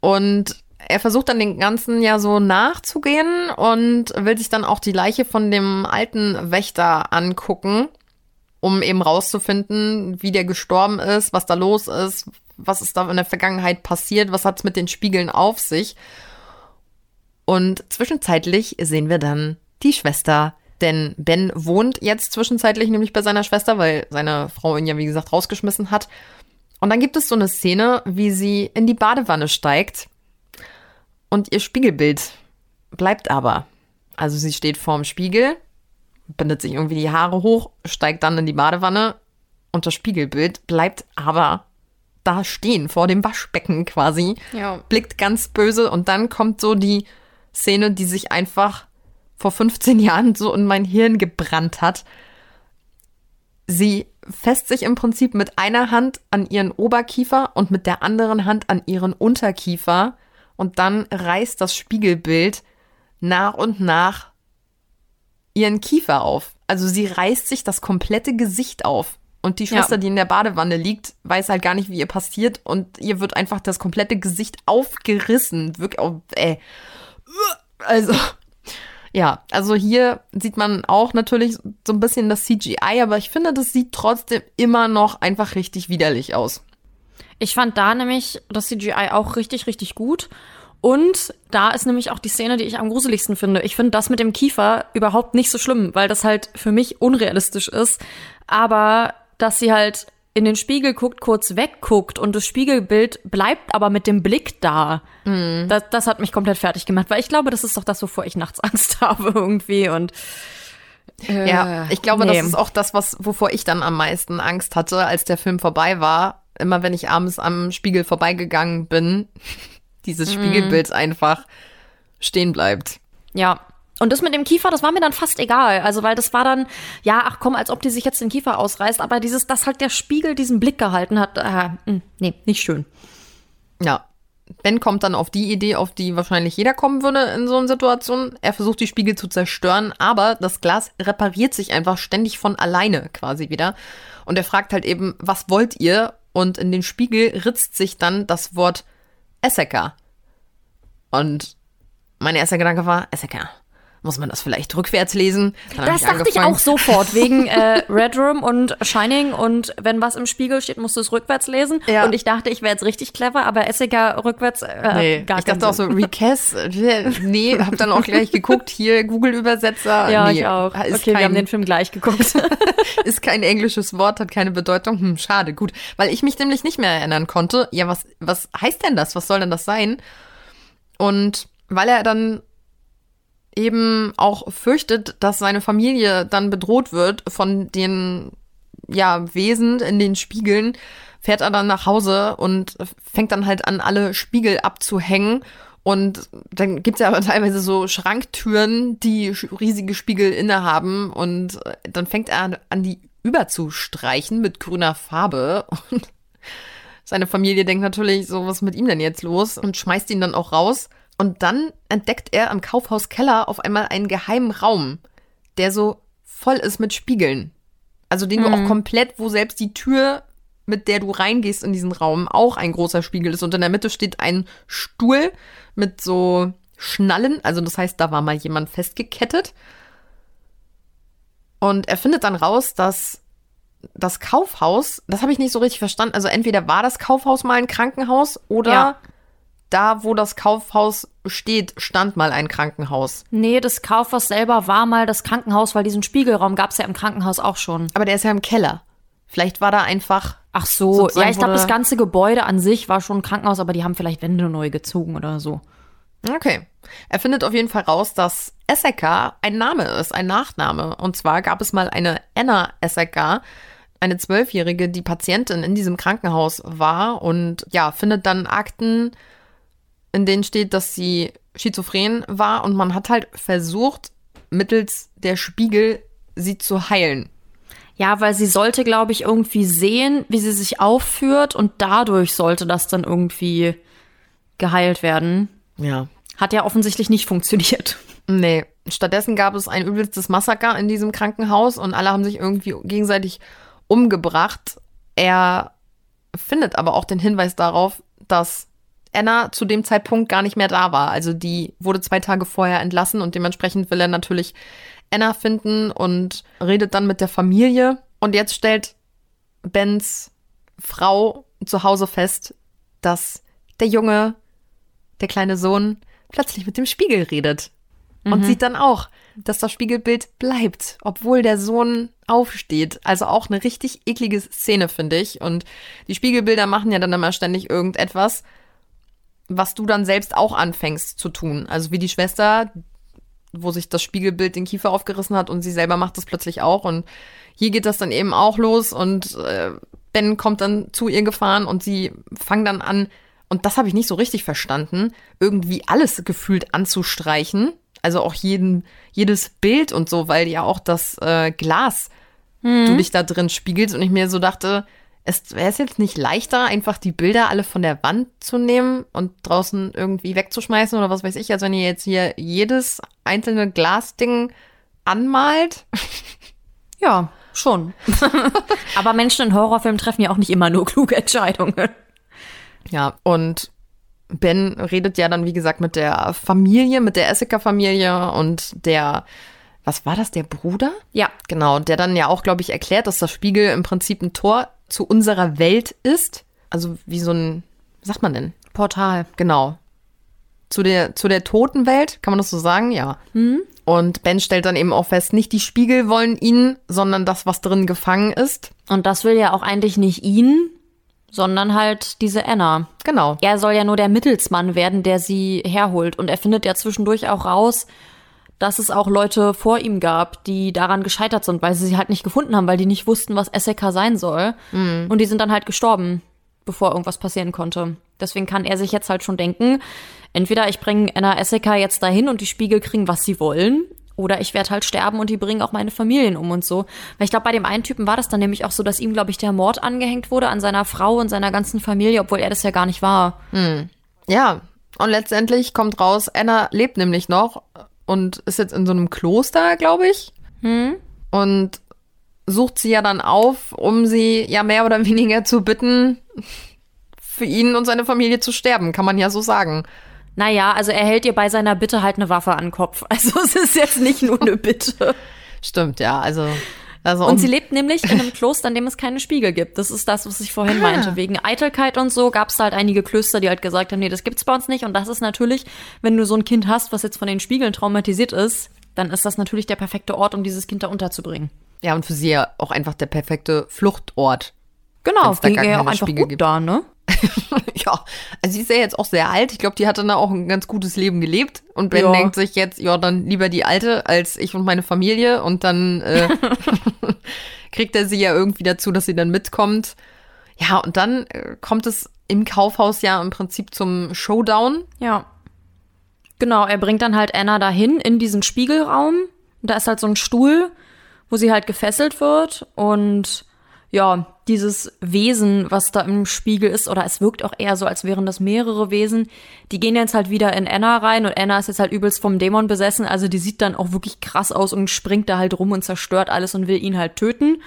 Und er versucht dann den ganzen ja so nachzugehen und will sich dann auch die Leiche von dem alten Wächter angucken, um eben rauszufinden, wie der gestorben ist, was da los ist, was ist da in der Vergangenheit passiert, was hat es mit den Spiegeln auf sich. Und zwischenzeitlich sehen wir dann die Schwester, denn Ben wohnt jetzt zwischenzeitlich nämlich bei seiner Schwester, weil seine Frau ihn ja wie gesagt rausgeschmissen hat. Und dann gibt es so eine Szene, wie sie in die Badewanne steigt und ihr Spiegelbild bleibt aber. Also sie steht vorm Spiegel, bindet sich irgendwie die Haare hoch, steigt dann in die Badewanne und das Spiegelbild bleibt aber da stehen, vor dem Waschbecken quasi. Ja. Blickt ganz böse und dann kommt so die Szene, die sich einfach vor 15 Jahren so in mein Hirn gebrannt hat. Sie fässt sich im Prinzip mit einer Hand an ihren Oberkiefer und mit der anderen Hand an ihren Unterkiefer und dann reißt das Spiegelbild nach und nach ihren Kiefer auf. Also sie reißt sich das komplette Gesicht auf. Und die Schwester, ja. die in der Badewanne liegt, weiß halt gar nicht, wie ihr passiert. Und ihr wird einfach das komplette Gesicht aufgerissen. Wirklich, oh, ey. Also, ja, also hier sieht man auch natürlich so ein bisschen das CGI, aber ich finde, das sieht trotzdem immer noch einfach richtig widerlich aus. Ich fand da nämlich das CGI auch richtig, richtig gut. Und da ist nämlich auch die Szene, die ich am gruseligsten finde. Ich finde das mit dem Kiefer überhaupt nicht so schlimm, weil das halt für mich unrealistisch ist. Aber dass sie halt in den Spiegel guckt, kurz wegguckt und das Spiegelbild bleibt aber mit dem Blick da. Mm. Das, das hat mich komplett fertig gemacht, weil ich glaube, das ist doch das, wovor ich nachts Angst habe irgendwie und äh, ja, ich glaube, nee. das ist auch das, was wovor ich dann am meisten Angst hatte, als der Film vorbei war. Immer wenn ich abends am Spiegel vorbeigegangen bin, dieses mm. Spiegelbild einfach stehen bleibt. Ja, und das mit dem Kiefer, das war mir dann fast egal. Also, weil das war dann, ja, ach komm, als ob die sich jetzt den Kiefer ausreißt. Aber dieses, dass halt der Spiegel diesen Blick gehalten hat, äh, hm, nee, nicht schön. Ja, Ben kommt dann auf die Idee, auf die wahrscheinlich jeder kommen würde in so einer Situation. Er versucht die Spiegel zu zerstören, aber das Glas repariert sich einfach ständig von alleine quasi wieder. Und er fragt halt eben, was wollt ihr? Und in den Spiegel ritzt sich dann das Wort Esseker. Und mein erster Gedanke war, Esseker. Muss man das vielleicht rückwärts lesen? Dann Das dachte ich angefangen. auch sofort, wegen äh, Red Room und Shining und wenn was im Spiegel steht, musst du es rückwärts lesen. Ja. Und ich dachte, ich wäre jetzt richtig clever, aber Essiger rückwärts äh, Nee, gar ich keinen dachte auch so. Recast, äh, nee, hab dann auch gleich geguckt, hier Google-Übersetzer. Ja, nee, ich auch. Okay, wir kein, haben den Film gleich geguckt. ist kein englisches Wort, hat keine Bedeutung. Hm, schade, gut. Weil ich mich nämlich nicht mehr erinnern konnte. Ja, was, was heißt denn das? Was soll denn das sein? Und weil er dann eben auch fürchtet, dass seine Familie dann bedroht wird von den ja, Wesen in den Spiegeln, fährt er dann nach Hause und fängt dann halt an, alle Spiegel abzuhängen. Und dann gibt's ja aber teilweise so Schranktüren, die riesige Spiegel innehaben. Und äh, dann fängt er an, an die überzustreichen mit grüner Farbe. Und seine Familie denkt natürlich, so was ist mit ihm denn jetzt los? Und schmeißt ihn dann auch raus. Und dann entdeckt er am Kaufhauskeller auf einmal einen geheimen Raum, der so voll ist mit Spiegeln. Also den du Mhm. auch komplett, wo selbst die Tür, mit der du reingehst in diesen Raum, auch ein großer Spiegel ist. Und in der Mitte steht ein Stuhl mit so Schnallen. Also das heißt, da war mal jemand festgekettet. Und er findet dann raus, dass das Kaufhaus, das habe ich nicht so richtig verstanden. Also entweder war das Kaufhaus mal ein Krankenhaus oder Ja. Da, wo das Kaufhaus steht, stand mal ein Krankenhaus. nee, das Kaufhaus selber war mal das Krankenhaus, weil diesen Spiegelraum gab's ja im Krankenhaus auch schon. Aber der ist ja im Keller. Vielleicht war da einfach. Ach so, ja, ich glaube, das ganze Gebäude an sich war schon ein Krankenhaus, aber die haben vielleicht Wände neu gezogen oder so. Okay. Er findet auf jeden Fall raus, dass Esseker ein Name ist, ein Nachname. Und zwar gab es mal eine Anna Esseker, eine Zwölfjährige, die Patientin in diesem Krankenhaus war und ja, findet dann Akten, in denen steht, dass sie schizophren war und man hat halt versucht, mittels der Spiegel sie zu heilen. Ja, weil sie sollte, glaube ich, irgendwie sehen, wie sie sich aufführt und dadurch sollte das dann irgendwie geheilt werden. Ja. Hat ja offensichtlich nicht funktioniert. Nee, stattdessen gab es ein übelstes Massaker in diesem Krankenhaus und alle haben sich irgendwie gegenseitig umgebracht. Er findet aber auch den Hinweis darauf, dass Anna zu dem Zeitpunkt gar nicht mehr da war. Also die wurde zwei Tage vorher entlassen und dementsprechend will er natürlich Anna finden und redet dann mit der Familie. Und jetzt stellt Bens Frau zu Hause fest, dass der Junge, der kleine Sohn, plötzlich mit dem Spiegel redet. Und Mhm. sieht dann auch, dass das Spiegelbild bleibt, obwohl der Sohn aufsteht. Also auch eine richtig eklige Szene, finde ich. Und die Spiegelbilder machen ja dann immer ständig irgendetwas, was du dann selbst auch anfängst zu tun. Also wie die Schwester, wo sich das Spiegelbild den Kiefer aufgerissen hat und sie selber macht das plötzlich auch. Und hier geht das dann eben auch los und äh, Ben kommt dann zu ihr gefahren und sie fangen dann an, und das habe ich nicht so richtig verstanden, irgendwie alles gefühlt anzustreichen. Also auch jeden, jedes Bild und so, weil ja auch das äh, Glas Mhm. du dich da drin spiegelst und ich mir so dachte, es wäre es jetzt nicht leichter, einfach die Bilder alle von der Wand zu nehmen und draußen irgendwie wegzuschmeißen oder was weiß ich, als wenn ihr jetzt hier jedes einzelne Glasding anmalt. Ja, schon. aber Menschen in Horrorfilmen treffen ja auch nicht immer nur kluge Entscheidungen. Ja, und Ben redet ja dann, wie gesagt, mit der Familie, mit der Esseker-Familie und der, was war das, der Bruder? Ja. Genau, der dann ja auch, glaube ich, erklärt, dass das Spiegel im Prinzip ein Tor zu unserer Welt ist. Also wie so ein, sagt man denn? Portal. Genau. Zu der, zu der toten Welt, kann man das so sagen? Ja. Mhm. Und Ben stellt dann eben auch fest, nicht die Spiegel wollen ihn, sondern das, was drin gefangen ist. Und das will ja auch eigentlich nicht ihn, sondern halt diese Anna. Genau. Er soll ja nur der Mittelsmann werden, der sie herholt. Und er findet ja zwischendurch auch raus, dass es auch Leute vor ihm gab, die daran gescheitert sind, weil sie sie halt nicht gefunden haben, weil die nicht wussten, was Esseka sein soll. Mhm. Und die sind dann halt gestorben, bevor irgendwas passieren konnte. Deswegen kann er sich jetzt halt schon denken, entweder ich bringe Anna Esseka jetzt dahin und die Spiegel kriegen, was sie wollen, oder ich werde halt sterben und die bringen auch meine Familien um und so. Weil ich glaube, bei dem einen Typen war das dann nämlich auch so, dass ihm, glaube ich, der Mord angehängt wurde an seiner Frau und seiner ganzen Familie, obwohl er das ja gar nicht war. Hm. Ja, und letztendlich kommt raus, Anna lebt nämlich noch und ist jetzt in so einem Kloster, glaube ich. Hm? Und sucht sie ja dann auf, um sie ja mehr oder weniger zu bitten, für ihn und seine Familie zu sterben, kann man ja so sagen. Naja, also er hält ihr bei seiner Bitte halt eine Waffe an den Kopf. Also es ist jetzt nicht nur eine Bitte. Stimmt, ja, also. Also und sie lebt nämlich in einem Kloster, in dem es keine Spiegel gibt. Das ist das, was ich vorhin ah. meinte. Wegen Eitelkeit und so gab es halt einige Klöster, die halt gesagt haben, nee, das gibt's bei uns nicht. Und das ist natürlich, wenn du so ein Kind hast, was jetzt von den Spiegeln traumatisiert ist, dann ist das natürlich der perfekte Ort, um dieses Kind da unterzubringen. Ja, und für sie ja auch einfach der perfekte Fluchtort. Genau, ging ja auch einfach Spiegel gut gibt. da, ne? ja, also sie ist ja jetzt auch sehr alt. Ich glaube, die hatte da auch ein ganz gutes Leben gelebt. Und Ben ja. denkt sich jetzt, ja, dann lieber die Alte als ich und meine Familie. Und dann äh, kriegt er sie ja irgendwie dazu, dass sie dann mitkommt. Ja, und dann äh, kommt es im Kaufhaus ja im Prinzip zum Showdown. Ja. Genau, er bringt dann halt Anna dahin in diesen Spiegelraum. Da ist halt so ein Stuhl, wo sie halt gefesselt wird. Und ja, dieses Wesen, was da im Spiegel ist, oder es wirkt auch eher so, als wären das mehrere Wesen, die gehen jetzt halt wieder in Anna rein und Anna ist jetzt halt übelst vom Dämon besessen, also die sieht dann auch wirklich krass aus und springt da halt rum und zerstört alles und will ihn halt töten.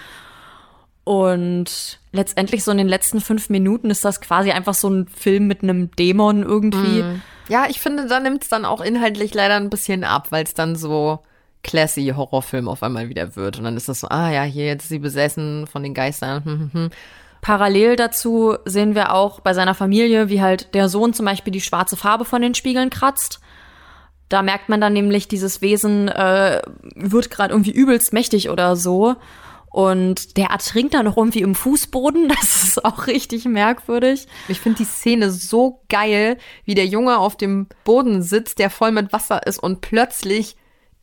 Und letztendlich so in den letzten fünf Minuten ist das quasi einfach so ein Film mit einem Dämon irgendwie. Mm. Ja, ich finde, da nimmt es dann auch inhaltlich leider ein bisschen ab, weil es dann so classy Horrorfilm auf einmal wieder wird. Und dann ist das so, ah ja, hier jetzt ist sie besessen von den Geistern. Hm, hm, hm. Parallel dazu sehen wir auch bei seiner Familie, wie halt der Sohn zum Beispiel die schwarze Farbe von den Spiegeln kratzt. Da merkt man dann nämlich, dieses Wesen äh, wird gerade irgendwie übelst mächtig oder so. Und der ertrinkt dann noch irgendwie im Fußboden. Das ist auch richtig merkwürdig. Ich finde die Szene so geil, wie der Junge auf dem Boden sitzt, der voll mit Wasser ist und plötzlich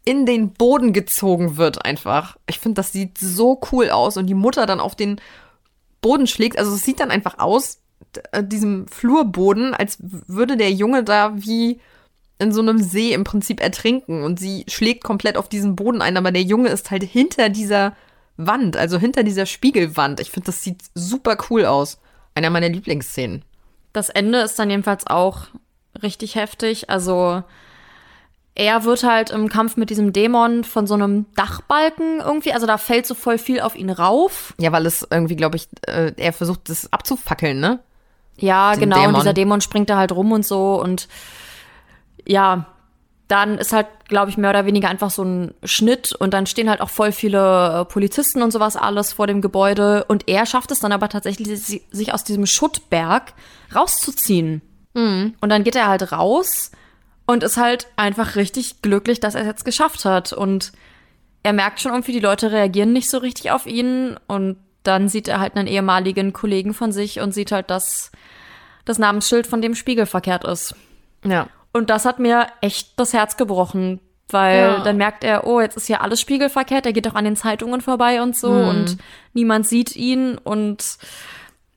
in den Boden gezogen wird einfach. Ich finde, das sieht so cool aus und die Mutter dann auf den Boden schlägt. Also es sieht dann einfach aus, äh, diesem Flurboden, als würde der Junge da wie in so einem See im Prinzip ertrinken und sie schlägt komplett auf diesen Boden ein, aber der Junge ist halt hinter dieser Wand, also hinter dieser Spiegelwand. Ich finde, das sieht super cool aus. Einer meiner Lieblingsszenen. Das Ende ist dann jedenfalls auch richtig heftig. Also er wird halt im Kampf mit diesem Dämon von so einem Dachbalken irgendwie, also da fällt so voll viel auf ihn rauf. Ja, weil es irgendwie, glaube ich, äh, er versucht, das abzufackeln, ne? Ja, Den genau. Dämon. Und dieser Dämon springt da halt rum und so und ja, dann ist halt, glaube ich, mehr oder weniger einfach so ein Schnitt und dann stehen halt auch voll viele äh, Polizisten und sowas alles vor dem Gebäude und er schafft es dann aber tatsächlich, sich aus diesem Schuttberg rauszuziehen. Mhm. Und dann geht er halt raus und ist halt einfach richtig glücklich, dass er es jetzt geschafft hat. Und er merkt schon irgendwie, die Leute reagieren nicht so richtig auf ihn. Und dann sieht er halt einen ehemaligen Kollegen von sich und sieht halt, dass das Namensschild von dem Spiegel verkehrt ist. Ja. Und das hat mir echt das Herz gebrochen, weil ja. dann merkt er, oh, jetzt ist hier alles spiegelverkehrt, er geht doch an den Zeitungen vorbei und so mhm. und niemand sieht ihn und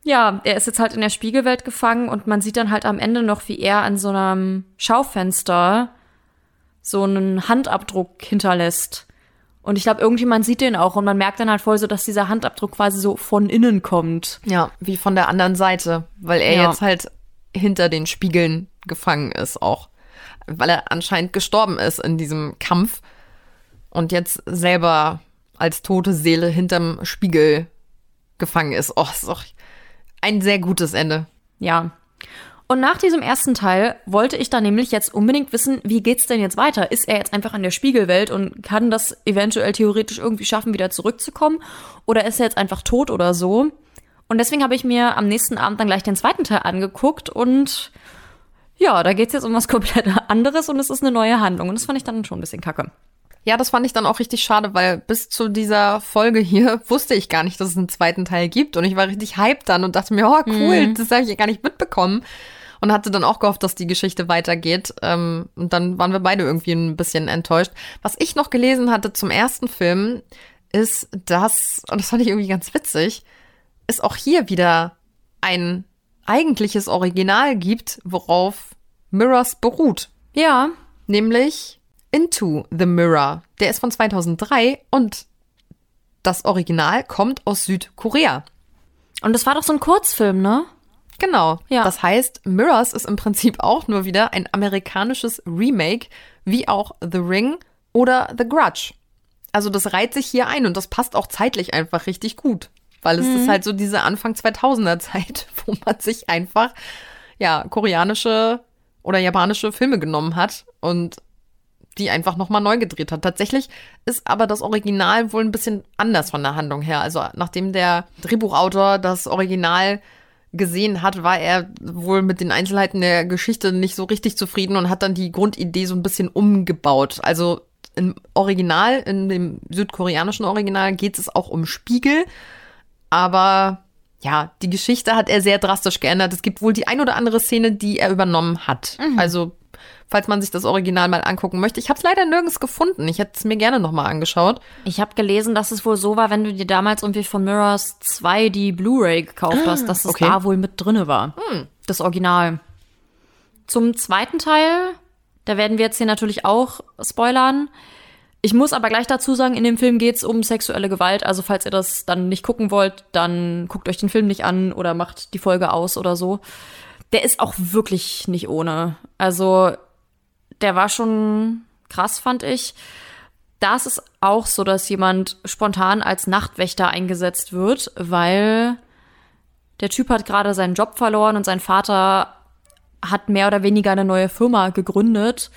ja, er ist jetzt halt in der Spiegelwelt gefangen und man sieht dann halt am Ende noch, wie er an so einem Schaufenster so einen Handabdruck hinterlässt. Und ich glaube, irgendjemand sieht den auch und man merkt dann halt voll so, dass dieser Handabdruck quasi so von innen kommt. Ja, wie von der anderen Seite, weil er ja. jetzt halt hinter den Spiegeln gefangen ist auch. Weil er anscheinend gestorben ist in diesem Kampf und jetzt selber als tote Seele hinterm Spiegel gefangen ist. Oh, ist doch ein sehr gutes Ende. Ja. Und nach diesem ersten Teil wollte ich dann nämlich jetzt unbedingt wissen, wie geht's denn jetzt weiter? Ist er jetzt einfach in der Spiegelwelt und kann das eventuell theoretisch irgendwie schaffen, wieder zurückzukommen? Oder ist er jetzt einfach tot oder so? Und deswegen habe ich mir am nächsten Abend dann gleich den zweiten Teil angeguckt und ja, da geht's jetzt um was komplett anderes und es ist eine neue Handlung. Und das fand ich dann schon ein bisschen kacke. Ja, das fand ich dann auch richtig schade, weil bis zu dieser Folge hier wusste ich gar nicht, dass es einen zweiten Teil gibt. Und ich war richtig hyped dann und dachte mir, oh cool, mhm. das habe ich ja gar nicht mitbekommen. Und hatte dann auch gehofft, dass die Geschichte weitergeht. Ähm, und dann waren wir beide irgendwie ein bisschen enttäuscht. Was ich noch gelesen hatte zum ersten Film, ist, dass, und das fand ich irgendwie ganz witzig, es auch hier wieder ein eigentliches Original gibt, worauf Mirrors beruht. Ja. Nämlich Into the Mirror. Der ist von 2003 und das Original kommt aus Südkorea. Und das war doch so ein Kurzfilm, ne? Genau. Ja. Das heißt, Mirrors ist im Prinzip auch nur wieder ein amerikanisches Remake, wie auch The Ring oder The Grudge. Also das reiht sich hier ein und das passt auch zeitlich einfach richtig gut, weil es mhm. ist halt so diese Anfang 2000er Zeit, wo man sich einfach ja koreanische oder japanische Filme genommen hat und die einfach nochmal neu gedreht hat. Tatsächlich ist aber das Original wohl ein bisschen anders von der Handlung her. Also nachdem der Drehbuchautor das Original gesehen hat, war er wohl mit den Einzelheiten der Geschichte nicht so richtig zufrieden und hat dann die Grundidee so ein bisschen umgebaut. Also im Original, in dem südkoreanischen Original geht es auch um Spiegel, aber ja, die Geschichte hat er sehr drastisch geändert. Es gibt wohl die ein oder andere Szene, die er übernommen hat. Mhm. Also falls man sich das Original mal angucken möchte. Ich habe es leider nirgends gefunden. Ich hätte es mir gerne noch mal angeschaut. Ich habe gelesen, dass es wohl so war, wenn du dir damals irgendwie von Mirrors 2 die Blu-ray gekauft hast, dass es okay. da wohl mit drinne war. Hm. Das Original. Zum zweiten Teil, da werden wir jetzt hier natürlich auch spoilern. Ich muss aber gleich dazu sagen, in dem Film geht es um sexuelle Gewalt. Also falls ihr das dann nicht gucken wollt, dann guckt euch den Film nicht an oder macht die Folge aus oder so. Der ist auch wirklich nicht ohne. Also der war schon krass, fand ich. Da ist es auch so, dass jemand spontan als Nachtwächter eingesetzt wird, weil der Typ hat gerade seinen Job verloren und sein Vater hat mehr oder weniger eine neue Firma gegründet.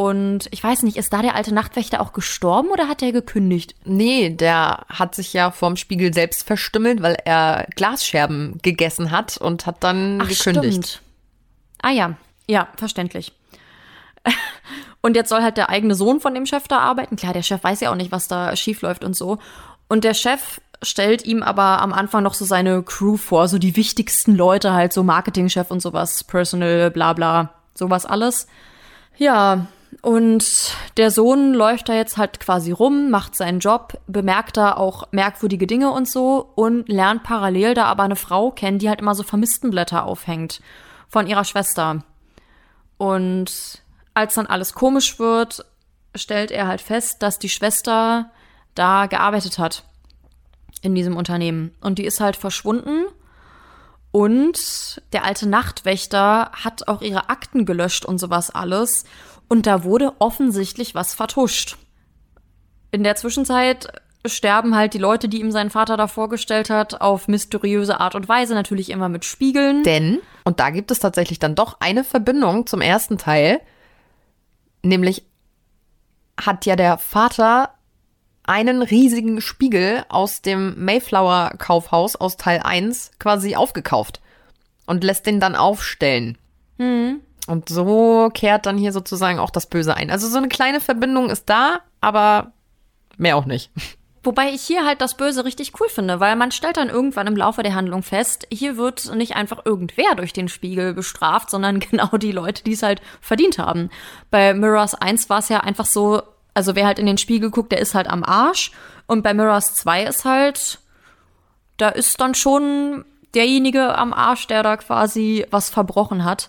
Und ich weiß nicht, ist da der alte Nachtwächter auch gestorben oder hat er gekündigt? Nee, der hat sich ja vorm Spiegel selbst verstümmelt, weil er Glasscherben gegessen hat und hat dann Ach, gekündigt. Stimmt. Ah ja, ja, verständlich. Und jetzt soll halt der eigene Sohn von dem Chef da arbeiten. Klar, der Chef weiß ja auch nicht, was da schief läuft und so. Und der Chef stellt ihm aber am Anfang noch so seine Crew vor, so die wichtigsten Leute halt, so Marketingchef und sowas, Personal, bla bla, sowas alles. Ja, und der Sohn läuft da jetzt halt quasi rum, macht seinen Job, bemerkt da auch merkwürdige Dinge und so und lernt parallel da aber eine Frau kennen, die halt immer so Vermisstenblätter aufhängt von ihrer Schwester. Und als dann alles komisch wird, stellt er halt fest, dass die Schwester da gearbeitet hat in diesem Unternehmen. Und die ist halt verschwunden. Und der alte Nachtwächter hat auch ihre Akten gelöscht und sowas alles. Und da wurde offensichtlich was vertuscht. In der Zwischenzeit sterben halt die Leute, die ihm sein Vater da vorgestellt hat, auf mysteriöse Art und Weise, natürlich immer mit Spiegeln. Denn, und da gibt es tatsächlich dann doch eine Verbindung zum ersten Teil, Nämlich hat ja der Vater einen riesigen Spiegel aus dem Mayflower Kaufhaus aus Teil 1 quasi aufgekauft und lässt den dann aufstellen. Mhm. Und so kehrt dann hier sozusagen auch das Böse ein. Also so eine kleine Verbindung ist da, aber mehr auch nicht. Wobei ich hier halt das Böse richtig cool finde, weil man stellt dann irgendwann im Laufe der Handlung fest, hier wird nicht einfach irgendwer durch den Spiegel bestraft, sondern genau die Leute, die es halt verdient haben. Bei Mirrors 1 war es ja einfach so, also wer halt in den Spiegel guckt, der ist halt am Arsch. Und bei Mirrors 2 ist halt, da ist dann schon derjenige am Arsch, der da quasi was verbrochen hat.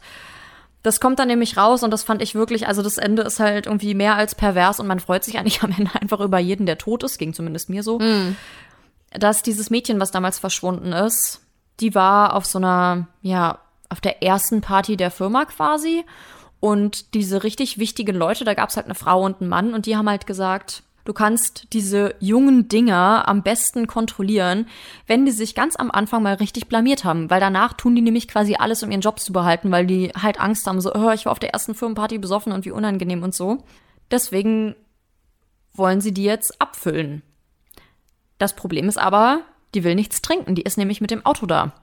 Das kommt dann nämlich raus und das fand ich wirklich, also das Ende ist halt irgendwie mehr als pervers und man freut sich eigentlich am Ende einfach über jeden, der tot ist, ging zumindest mir so. Mhm. Dass dieses Mädchen, was damals verschwunden ist, die war auf so einer, ja, auf der ersten Party der Firma quasi. Und diese richtig wichtigen Leute, da gab's halt eine Frau und einen Mann und die haben halt gesagt, Du kannst diese jungen Dinger am besten kontrollieren, wenn die sich ganz am Anfang mal richtig blamiert haben, weil danach tun die nämlich quasi alles, um ihren Job zu behalten, weil die halt Angst haben, so, oh, ich war auf der ersten Firmenparty besoffen und wie unangenehm und so. Deswegen wollen sie die jetzt abfüllen. Das Problem ist aber, die will nichts trinken, die ist nämlich mit dem Auto da.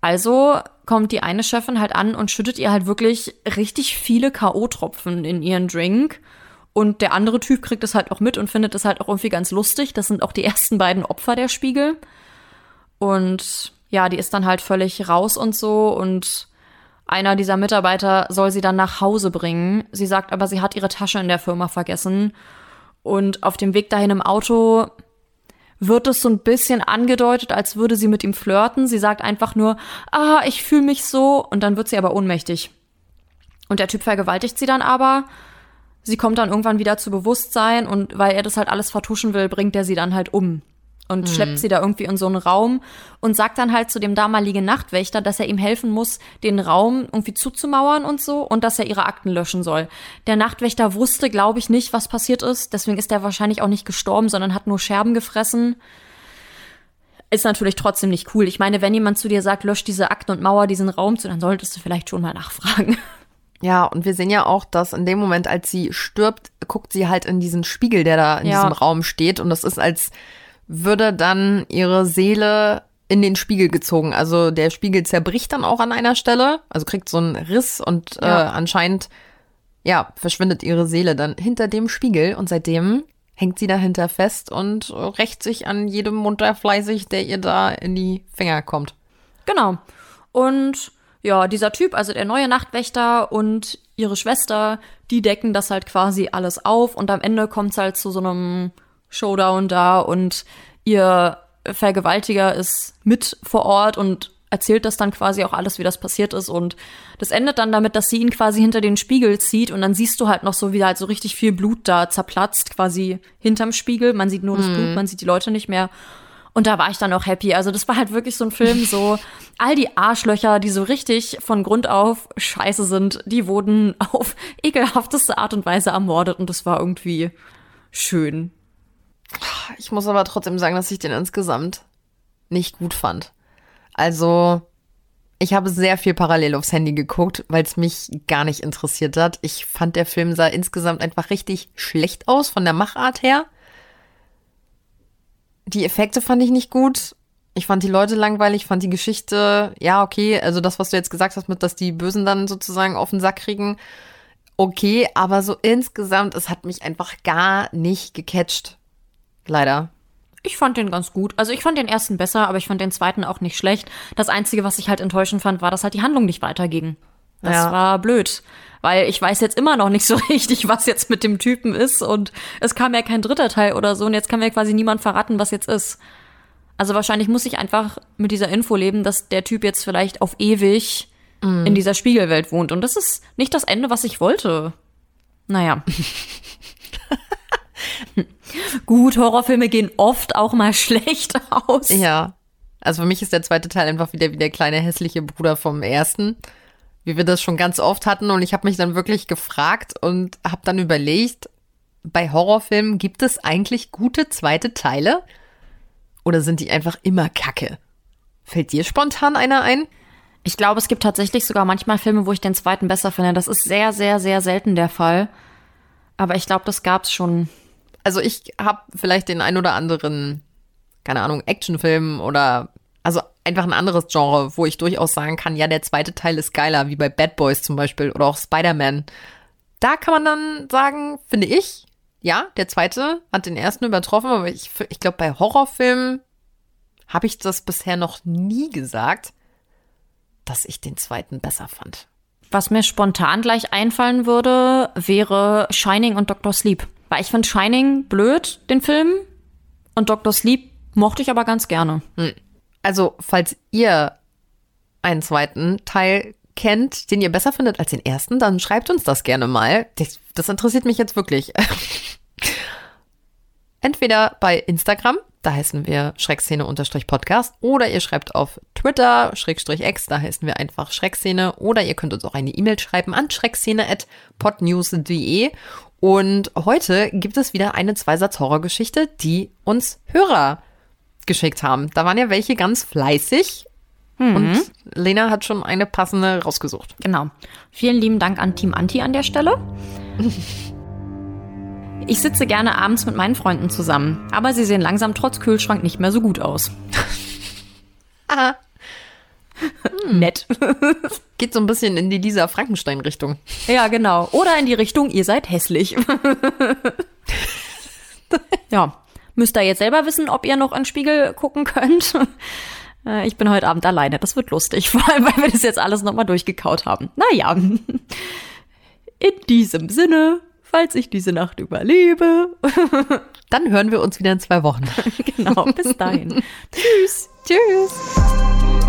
Also kommt die eine Chefin halt an und schüttet ihr halt wirklich richtig viele K.O.-Tropfen in ihren Drink und der andere Typ kriegt es halt auch mit und findet es halt auch irgendwie ganz lustig. Das sind auch die ersten beiden Opfer der Spiegel. Und ja, die ist dann halt völlig raus und so. Und einer dieser Mitarbeiter soll sie dann nach Hause bringen. Sie sagt aber, sie hat ihre Tasche in der Firma vergessen. Und auf dem Weg dahin im Auto wird es so ein bisschen angedeutet, als würde sie mit ihm flirten. Sie sagt einfach nur, ah, ich fühle mich so. Und dann wird sie aber ohnmächtig. Und der Typ vergewaltigt sie dann aber Sie kommt dann irgendwann wieder zu Bewusstsein und weil er das halt alles vertuschen will, bringt er sie dann halt um. und mhm. schleppt sie da irgendwie in so einen Raum und sagt dann halt zu dem damaligen Nachtwächter, dass er ihm helfen muss, den Raum irgendwie zuzumauern und so und dass er ihre Akten löschen soll. Der Nachtwächter wusste, glaube ich, nicht, was passiert ist, deswegen ist er wahrscheinlich auch nicht gestorben, sondern hat nur Scherben gefressen. Ist natürlich trotzdem nicht cool. Ich meine, wenn jemand zu dir sagt, lösch diese Akten und mauer diesen Raum zu, dann solltest du vielleicht schon mal nachfragen. Ja, und wir sehen ja auch, dass in dem Moment, als sie stirbt, guckt sie halt in diesen Spiegel, der da in ja. diesem Raum steht. Und das ist, als würde dann ihre Seele in den Spiegel gezogen. Also der Spiegel zerbricht dann auch an einer Stelle, also kriegt so einen Riss und äh, ja. äh, anscheinend, ja, verschwindet ihre Seele dann hinter dem Spiegel. Und seitdem hängt sie dahinter fest und rächt sich an jedem munter fleißig, der ihr da in die Finger kommt. Genau. Und ja, dieser Typ, also der neue Nachtwächter und ihre Schwester, die decken das halt quasi alles auf und am Ende kommt es halt zu so einem Showdown da und ihr Vergewaltiger ist mit vor Ort und erzählt das dann quasi auch alles, wie das passiert ist. Und das endet dann damit, dass sie ihn quasi hinter den Spiegel zieht und dann siehst du halt noch so, wie halt so richtig viel Blut da zerplatzt, quasi hinterm Spiegel. Man sieht nur das mhm. Blut, man sieht die Leute nicht mehr. Und da war ich dann auch happy. Also das war halt wirklich so ein Film, so all die Arschlöcher, die so richtig von Grund auf scheiße sind, die wurden auf ekelhafteste Art und Weise ermordet und das war irgendwie schön. Ich muss aber trotzdem sagen, dass ich den insgesamt nicht gut fand. Also, ich habe sehr viel parallel aufs Handy geguckt, weil es mich gar nicht interessiert hat. Ich fand, der Film sah insgesamt einfach richtig schlecht aus von der Machart her. Die Effekte fand ich nicht gut. Ich fand die Leute langweilig, fand die Geschichte, ja, okay, also das, was du jetzt gesagt hast, mit, dass die Bösen dann sozusagen auf den Sack kriegen, okay, aber so insgesamt, es hat mich einfach gar nicht gecatcht. Leider. Ich fand den ganz gut. Also ich fand den ersten besser, aber ich fand den zweiten auch nicht schlecht. Das Einzige, was ich halt enttäuschend fand, war, dass halt die Handlung nicht weiterging. Das ja. war blöd. Weil ich weiß jetzt immer noch nicht so richtig, was jetzt mit dem Typen ist. Und es kam ja kein dritter Teil oder so. Und jetzt kann mir quasi niemand verraten, was jetzt ist. Also wahrscheinlich muss ich einfach mit dieser Info leben, dass der Typ jetzt vielleicht auf ewig mm. in dieser Spiegelwelt wohnt. Und das ist nicht das Ende, was ich wollte. Naja. Gut, Horrorfilme gehen oft auch mal schlecht aus. Ja. Also für mich ist der zweite Teil einfach wieder wie der kleine hässliche Bruder vom ersten, wie wir das schon ganz oft hatten. Und ich habe mich dann wirklich gefragt und habe dann überlegt, bei Horrorfilmen gibt es eigentlich gute zweite Teile? Oder sind die einfach immer Kacke? Fällt dir spontan einer ein? Ich glaube, es gibt tatsächlich sogar manchmal Filme, wo ich den zweiten besser finde. Das ist sehr, sehr, sehr selten der Fall. Aber ich glaube, das gab's schon also ich habe vielleicht den ein oder anderen, keine Ahnung, Actionfilm oder einfach ein anderes Genre, wo ich durchaus sagen kann, ja, der zweite Teil ist geiler, wie bei Bad Boys zum Beispiel oder auch Spider-Man. Da kann man dann sagen, finde ich, ja, der zweite hat den ersten übertroffen, aber ich, ich glaube, bei Horrorfilmen habe ich das bisher noch nie gesagt, dass ich den zweiten besser fand. Was mir spontan gleich einfallen würde, wäre Shining und Dr. Sleep. Weil ich finde Shining blöd, den Film. Und Dr. Sleep mochte ich aber ganz gerne. Hm. Also, falls ihr einen zweiten Teil kennt, den ihr besser findet als den ersten, dann schreibt uns das gerne mal. Das, das interessiert mich jetzt wirklich. Entweder bei Instagram, da heißen wir Schreckszene-Podcast, oder ihr schreibt auf Twitter, Schrägstrich X, da heißen wir einfach Schreckszene, oder ihr könnt uns auch eine E-Mail schreiben an schreckszene.podnews.de und heute gibt es wieder eine Zweisatz-Horrorgeschichte, die uns Hörer geschickt haben. Da waren ja welche ganz fleißig. Mhm. Und Lena hat schon eine passende rausgesucht. Genau. Vielen lieben Dank an Team Anti an der Stelle. Ich sitze gerne abends mit meinen Freunden zusammen, aber sie sehen langsam trotz Kühlschrank nicht mehr so gut aus. Aha. Hm. Nett. Geht so ein bisschen in die Lisa Frankenstein-Richtung. Ja, genau. Oder in die Richtung, ihr seid hässlich. ja. Müsst ihr jetzt selber wissen, ob ihr noch in den Spiegel gucken könnt. Äh, ich bin heute Abend alleine. Das wird lustig, vor allem, weil wir das jetzt alles nochmal durchgekaut haben. Naja. In diesem Sinne, falls ich diese Nacht überlebe. Dann hören wir uns wieder in zwei Wochen. genau, bis dahin. Tschüss. Tschüss.